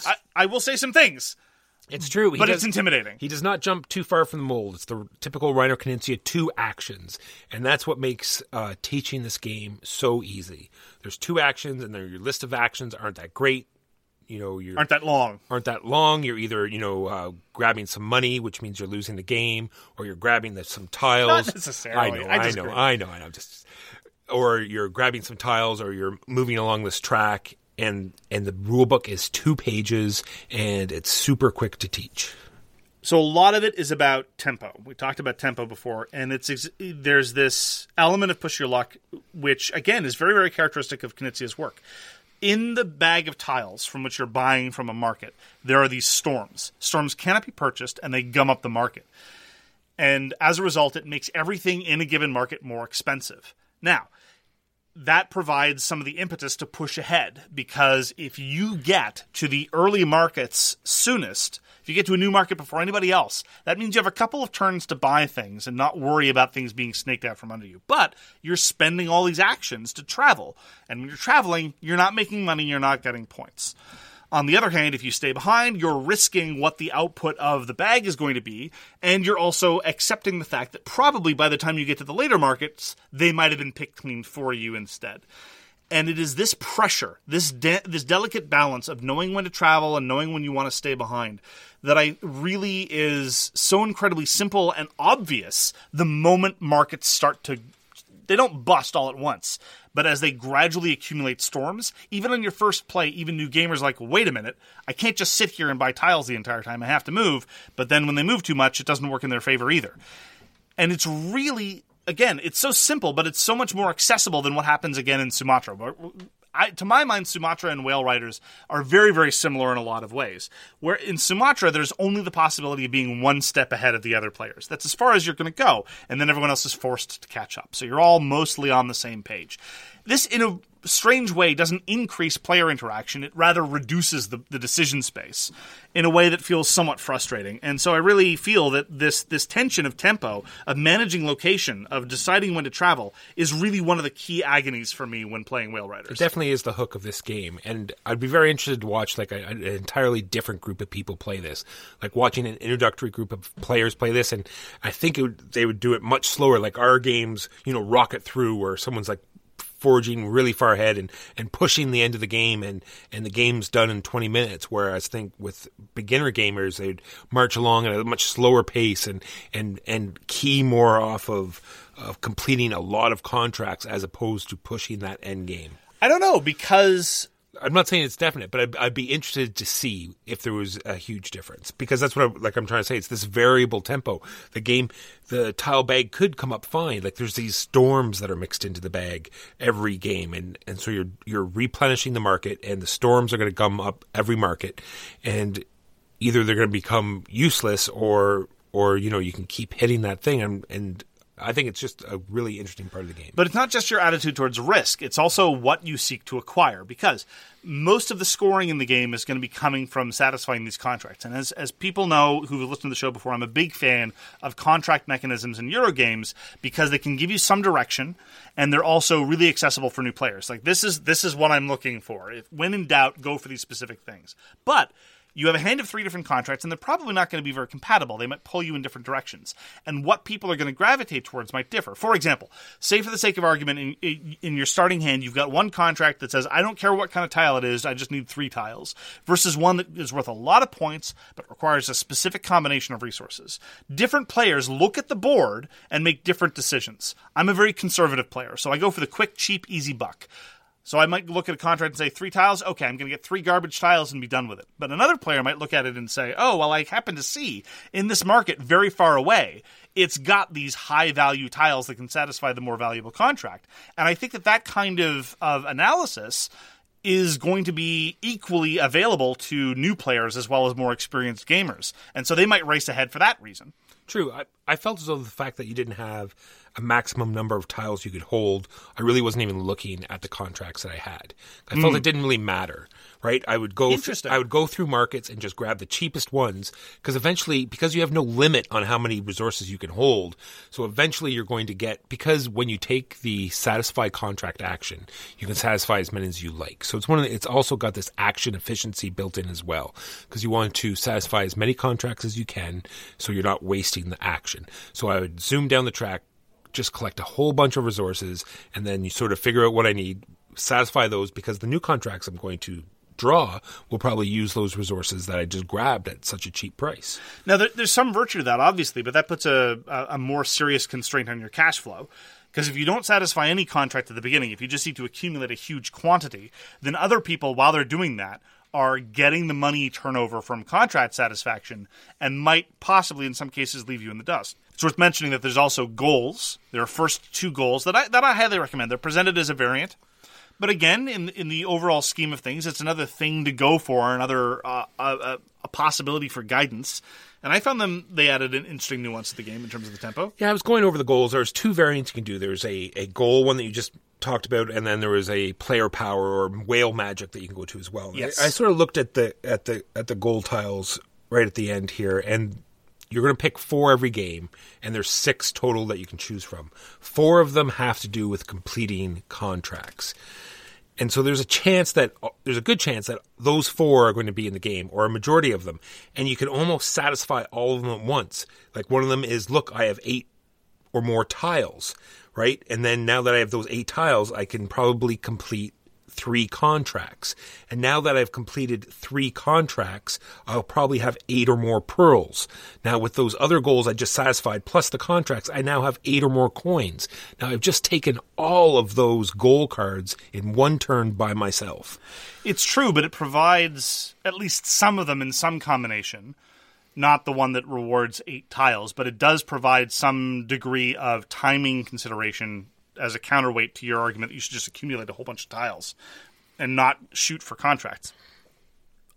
I, I will say some things, It's true, he but does- it's intimidating. He does not jump too far from the mold. It's the typical Reiner Knizia two actions, and that's what makes uh, teaching this game so easy. There's two actions, and their your list of actions aren't that great. You know, you Aren't that long? aren't that long. You're either you know uh, grabbing some money, which means you're losing the game, or you're grabbing the, some tiles. Not necessarily. I know, I I, know, disagree. I know, I know. Just or you're grabbing some tiles, or you're moving along this track, and and the rule book is two pages, and it's super quick to teach. So a lot of it is about tempo. We talked about tempo before, and it's ex- there's this element of push your luck, which again is very very characteristic of Knizia's work. In the bag of tiles from which you're buying from a market, there are these storms. Storms cannot be purchased, and they gum up the market. And as a result, it makes everything in a given market more expensive. Now, that provides some of the impetus to push ahead because if you get to the early markets soonest, if you get to a new market before anybody else, that means you have a couple of turns to buy things and not worry about things being snaked out from under you. But you're spending all these actions to travel. And when you're traveling, you're not making money, you're not getting points. On the other hand, if you stay behind, you're risking what the output of the bag is going to be, and you're also accepting the fact that probably by the time you get to the later markets, they might have been picked clean for you instead. And it is this pressure, this de- this delicate balance of knowing when to travel and knowing when you want to stay behind, that I really is so incredibly simple and obvious. The moment markets start to they don't bust all at once, but as they gradually accumulate storms, even on your first play, even new gamers like, wait a minute, I can't just sit here and buy tiles the entire time. I have to move. But then when they move too much, it doesn't work in their favor either. And it's really, again, it's so simple, but it's so much more accessible than what happens again in Sumatra. I, to my mind, Sumatra and Whale Riders are very, very similar in a lot of ways. Where in Sumatra, there's only the possibility of being one step ahead of the other players. That's as far as you're going to go, and then everyone else is forced to catch up. So you're all mostly on the same page. This, in a strange way, doesn't increase player interaction. It rather reduces the, the decision space in a way that feels somewhat frustrating. And so I really feel that this this tension of tempo, of managing location, of deciding when to travel, is really one of the key agonies for me when playing Whale Riders. It definitely is the hook of this game and i'd be very interested to watch like a, an entirely different group of people play this like watching an introductory group of players play this and i think would, they would do it much slower like our games you know rocket through where someone's like forging really far ahead and, and pushing the end of the game and, and the game's done in 20 minutes whereas I think with beginner gamers they'd march along at a much slower pace and and and key more off of of completing a lot of contracts as opposed to pushing that end game. I don't know because I'm not saying it's definite, but I'd, I'd be interested to see if there was a huge difference because that's what I'm, like I'm trying to say. It's this variable tempo. The game, the tile bag could come up fine. Like there's these storms that are mixed into the bag every game, and and so you're you're replenishing the market, and the storms are going to come up every market, and either they're going to become useless or or you know you can keep hitting that thing and and I think it's just a really interesting part of the game. But it's not just your attitude towards risk, it's also what you seek to acquire because most of the scoring in the game is going to be coming from satisfying these contracts. And as, as people know who have listened to the show before, I'm a big fan of contract mechanisms in Euro games because they can give you some direction and they're also really accessible for new players. Like this is this is what I'm looking for. If, when in doubt, go for these specific things. But you have a hand of three different contracts, and they're probably not going to be very compatible. They might pull you in different directions. And what people are going to gravitate towards might differ. For example, say for the sake of argument, in, in your starting hand, you've got one contract that says, I don't care what kind of tile it is, I just need three tiles, versus one that is worth a lot of points but requires a specific combination of resources. Different players look at the board and make different decisions. I'm a very conservative player, so I go for the quick, cheap, easy buck. So I might look at a contract and say three tiles. Okay, I'm going to get three garbage tiles and be done with it. But another player might look at it and say, "Oh, well, I happen to see in this market very far away, it's got these high value tiles that can satisfy the more valuable contract." And I think that that kind of of analysis is going to be equally available to new players as well as more experienced gamers. And so they might race ahead for that reason. True. I, I felt as though the fact that you didn't have a maximum number of tiles you could hold, I really wasn't even looking at the contracts that I had. I felt hmm. it didn't really matter, right? I would go th- I would go through markets and just grab the cheapest ones because eventually because you have no limit on how many resources you can hold, so eventually you're going to get because when you take the satisfy contract action, you can satisfy as many as you like. So it's one of the, it's also got this action efficiency built in as well because you want to satisfy as many contracts as you can so you're not wasting the action. So I would zoom down the track just collect a whole bunch of resources and then you sort of figure out what I need, satisfy those because the new contracts I'm going to draw will probably use those resources that I just grabbed at such a cheap price. Now, there, there's some virtue to that, obviously, but that puts a, a, a more serious constraint on your cash flow. Because if you don't satisfy any contract at the beginning, if you just need to accumulate a huge quantity, then other people, while they're doing that, are getting the money turnover from contract satisfaction and might possibly, in some cases, leave you in the dust. It's worth mentioning that there's also goals. There are first two goals that I, that I highly recommend. They're presented as a variant. But again, in in the overall scheme of things, it's another thing to go for, another uh, a, a possibility for guidance. And I found them they added an interesting nuance to the game in terms of the tempo. Yeah, I was going over the goals. There's two variants you can do. There's a, a goal one that you just talked about, and then there was a player power or whale magic that you can go to as well. Yes. I, I sort of looked at the at the at the goal tiles right at the end here, and you're going to pick four every game, and there's six total that you can choose from. Four of them have to do with completing contracts. And so there's a chance that there's a good chance that those four are going to be in the game or a majority of them. And you can almost satisfy all of them at once. Like one of them is, look, I have eight or more tiles, right? And then now that I have those eight tiles, I can probably complete three contracts. And now that I've completed three contracts, I'll probably have eight or more pearls. Now, with those other goals I just satisfied, plus the contracts, I now have eight or more coins. Now, I've just taken all of those goal cards in one turn by myself. It's true, but it provides at least some of them in some combination. Not the one that rewards eight tiles, but it does provide some degree of timing consideration as a counterweight to your argument that you should just accumulate a whole bunch of tiles and not shoot for contracts.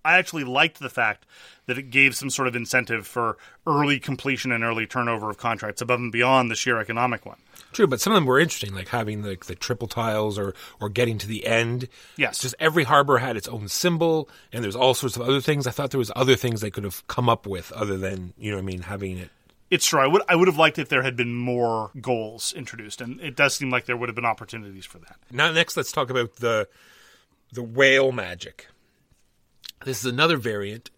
I actually liked the fact that it gave some sort of incentive for early completion and early turnover of contracts above and beyond the sheer economic one. True, but some of them were interesting, like having like the triple tiles or or getting to the end. Yes. just every harbor had its own symbol, and there's all sorts of other things. I thought there was other things they could have come up with other than you know I mean having it. It's true. I would I would have liked if there had been more goals introduced, and it does seem like there would have been opportunities for that. Now, next, let's talk about the the whale magic. This is another variant,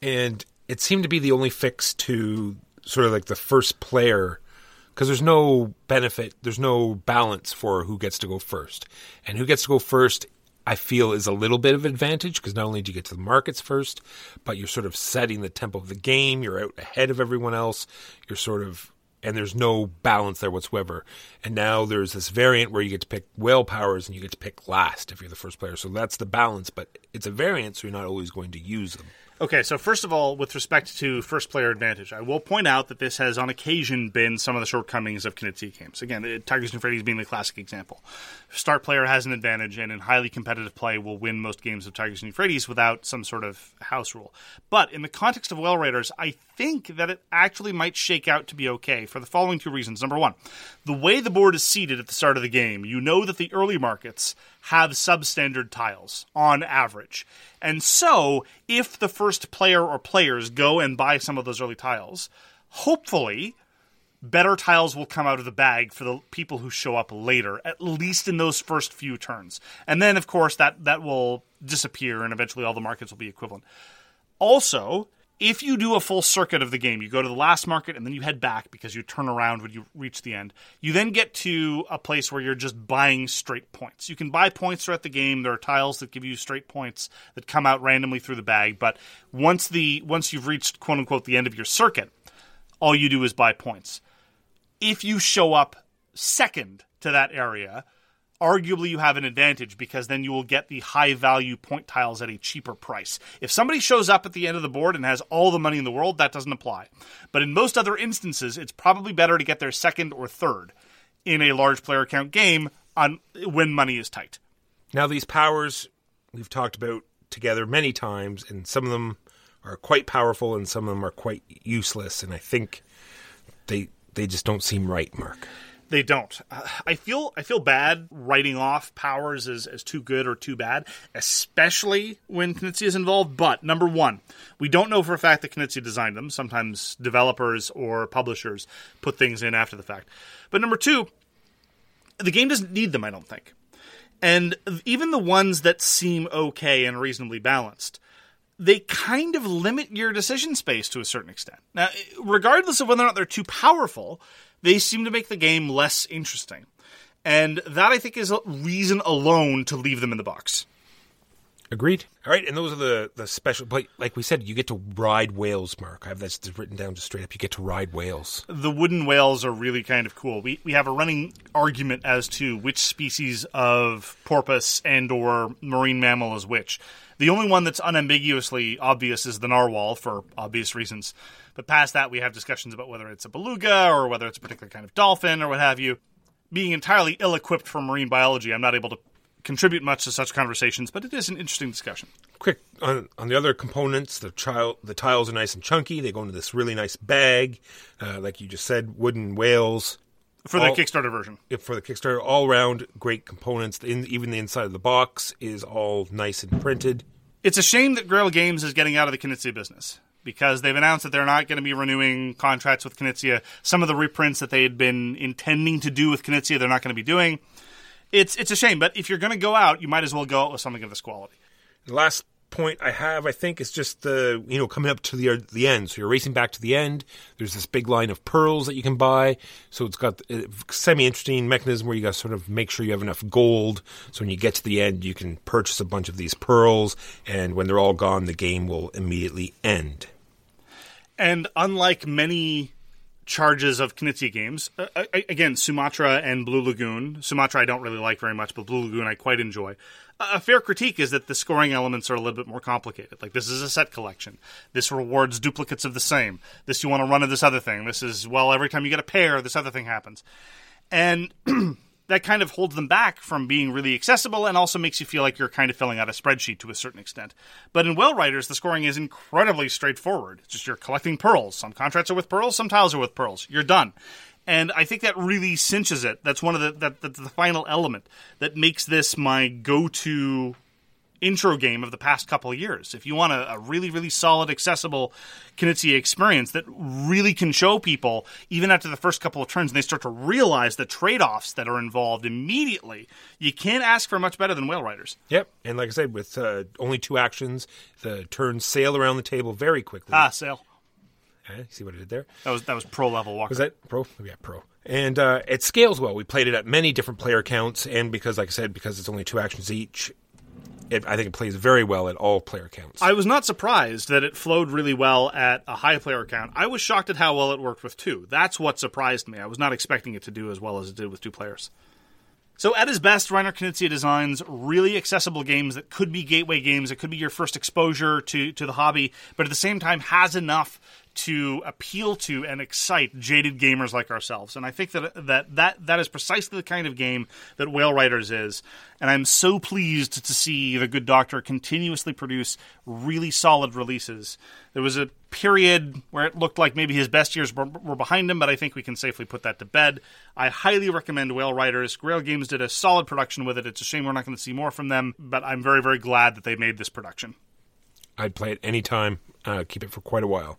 and it seemed to be the only fix to sort of like the first player because there's no benefit, there's no balance for who gets to go first, and who gets to go first. I feel is a little bit of advantage because not only do you get to the markets first, but you're sort of setting the tempo of the game. You're out ahead of everyone else. You're sort of and there's no balance there whatsoever. And now there's this variant where you get to pick whale powers and you get to pick last if you're the first player. So that's the balance, but it's a variant, so you're not always going to use them. Okay, so first of all, with respect to first player advantage, I will point out that this has on occasion been some of the shortcomings of Knizia games. Again, uh, Tigris and Euphrates being the classic example. Start player has an advantage and in highly competitive play will win most games of Tigris and Euphrates without some sort of house rule. But in the context of Whale Riders, I think that it actually might shake out to be okay for the following two reasons. Number one, the way the board is seated at the start of the game, you know that the early markets have substandard tiles on average. And so, if the first player or players go and buy some of those early tiles, hopefully better tiles will come out of the bag for the people who show up later, at least in those first few turns. And then, of course, that, that will disappear and eventually all the markets will be equivalent. Also, if you do a full circuit of the game, you go to the last market and then you head back because you turn around when you reach the end. You then get to a place where you're just buying straight points. You can buy points throughout the game. There are tiles that give you straight points that come out randomly through the bag, but once the once you've reached quote unquote the end of your circuit, all you do is buy points. If you show up second to that area, arguably you have an advantage because then you will get the high value point tiles at a cheaper price. If somebody shows up at the end of the board and has all the money in the world, that doesn't apply. But in most other instances, it's probably better to get their second or third in a large player count game on when money is tight. Now, these powers we've talked about together many times, and some of them are quite powerful, and some of them are quite useless. And I think they they just don't seem right, Mark. They don't. Uh, I feel I feel bad writing off powers as, as too good or too bad, especially when Knizia is involved. But number one, we don't know for a fact that Knizia designed them. Sometimes developers or publishers put things in after the fact. But number two, the game doesn't need them. I don't think. And even the ones that seem okay and reasonably balanced, they kind of limit your decision space to a certain extent. Now, regardless of whether or not they're too powerful, they seem to make the game less interesting. And that, I think, is a reason alone to leave them in the box. Agreed. All right, and those are the the special. Like, like we said, you get to ride whales, Mark. I have that written down just straight up. You get to ride whales. The wooden whales are really kind of cool. We, we have a running argument as to which species of porpoise and or marine mammal is which. The only one that's unambiguously obvious is the narwhal for obvious reasons. But past that, we have discussions about whether it's a beluga or whether it's a particular kind of dolphin or what have you. Being entirely ill equipped for marine biology, I'm not able to contribute much to such conversations, but it is an interesting discussion. Quick on on the other components, the child the tiles are nice and chunky. They go into this really nice bag, uh, like you just said, wooden whales. For the All- Kickstarter version. For the Kickstarter, all around great components. In, even the inside of the box is all nice and printed. It's a shame that Grail Games is getting out of the Knizia business because they've announced that they're not going to be renewing contracts with Knizia. Some of the reprints that they had been intending to do with Knizia, they're not going to be doing. It's it's a shame, but if you're going to go out, you might as well go out with something of this quality. The last point I have, I think, is just the you know coming up to the the end. So you're racing back to the end. There's this big line of pearls that you can buy. So it's got uh, a semi interesting mechanism where you got to sort of make sure you have enough gold. So when you get to the end, you can purchase a bunch of these pearls, and when they're all gone, the game will immediately end. And unlike many charges of Knizia games, uh, uh, again, Sumatra and Blue Lagoon. Sumatra I don't really like very much, but Blue Lagoon I quite enjoy. A fair critique is that the scoring elements are a little bit more complicated. Like this is a set collection. This rewards duplicates of the same. This you want to run of this other thing. This is well every time you get a pair, this other thing happens. And that kind of holds them back from being really accessible and also makes you feel like you're kind of filling out a spreadsheet to a certain extent. But in Whale Riders, the scoring is incredibly straightforward. It's just you're collecting pearls. Some contracts are with pearls, some tiles are with pearls. You're done. And I think that really cinches it. That's one of the that, the final element that makes this my go-to intro game of the past couple of years. If you want a, a really, really solid, accessible Knizia experience that really can show people, even after the first couple of turns, and they start to realize the trade offs that are involved immediately, you can't ask for much better than Whale Riders. Yep, and like I said, with uh, only two actions, the turns sail around the table very quickly. Ah, sale. Eh, see what I did there? That was that was pro level Walker. Was that pro? Yeah, pro. And uh, it scales well. We played it at many different player counts, and because, like I said, because it's only two actions each, it, I think it plays very well at all player counts. I was not surprised that it flowed really well at a high player count. I was shocked at how well it worked with two. That's what surprised me. I was not expecting it to do as well as it did with two players. So, at his best, Reiner Knizia designs really accessible games that could be gateway games. It could be your first exposure to, to the hobby, but at the same time has enough to appeal to and excite jaded gamers like ourselves. And I think that that that, that is precisely the kind of game that Whale Riders is. And I'm so pleased to see the good doctor continuously produce really solid releases. There was a period where it looked like maybe his best years were, behind him, but I think we can safely put that to bed. I highly recommend Whale Riders. Grail Games did a solid production with it. It's a shame we're not going to see more from them, but I'm very, very glad that they made this production. I'd play it anytime. Uh, keep it for quite a while.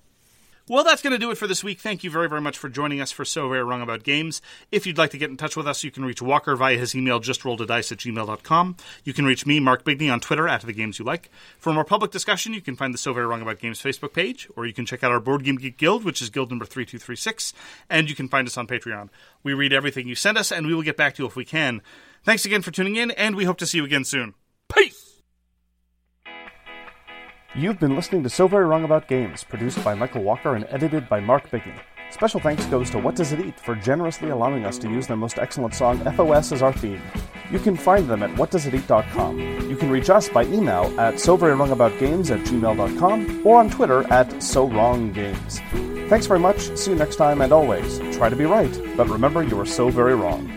Well, that's going to do it for this week. Thank you very, very much for joining us for So Very Wrong About Games. If you'd like to get in touch with us, you can reach Walker via his email, justrolledadice at gmail.com. You can reach me, Mark Bigney, on Twitter at The Games You Like. For more public discussion, you can find the So Very Wrong About Games Facebook page, or you can check out our Board Game Geek Guild, which is guild number 3236, and you can find us on Patreon. We read everything you send us, and we will get back to you if we can. Thanks again for tuning in, and we hope to see you again soon. Peace! You've been listening to So Very Wrong About Games, produced by Michael Walker and edited by Mark Bigney. Special thanks goes to What Does It Eat for generously allowing us to use their most excellent song, FOS, as our theme. You can find them at whatdoesiteat.com. You can reach us by email at soverywrongaboutgames at gmail.com or on Twitter at SoWrongGames. Thanks very much, see you next time, and always, try to be right, but remember you are so very wrong.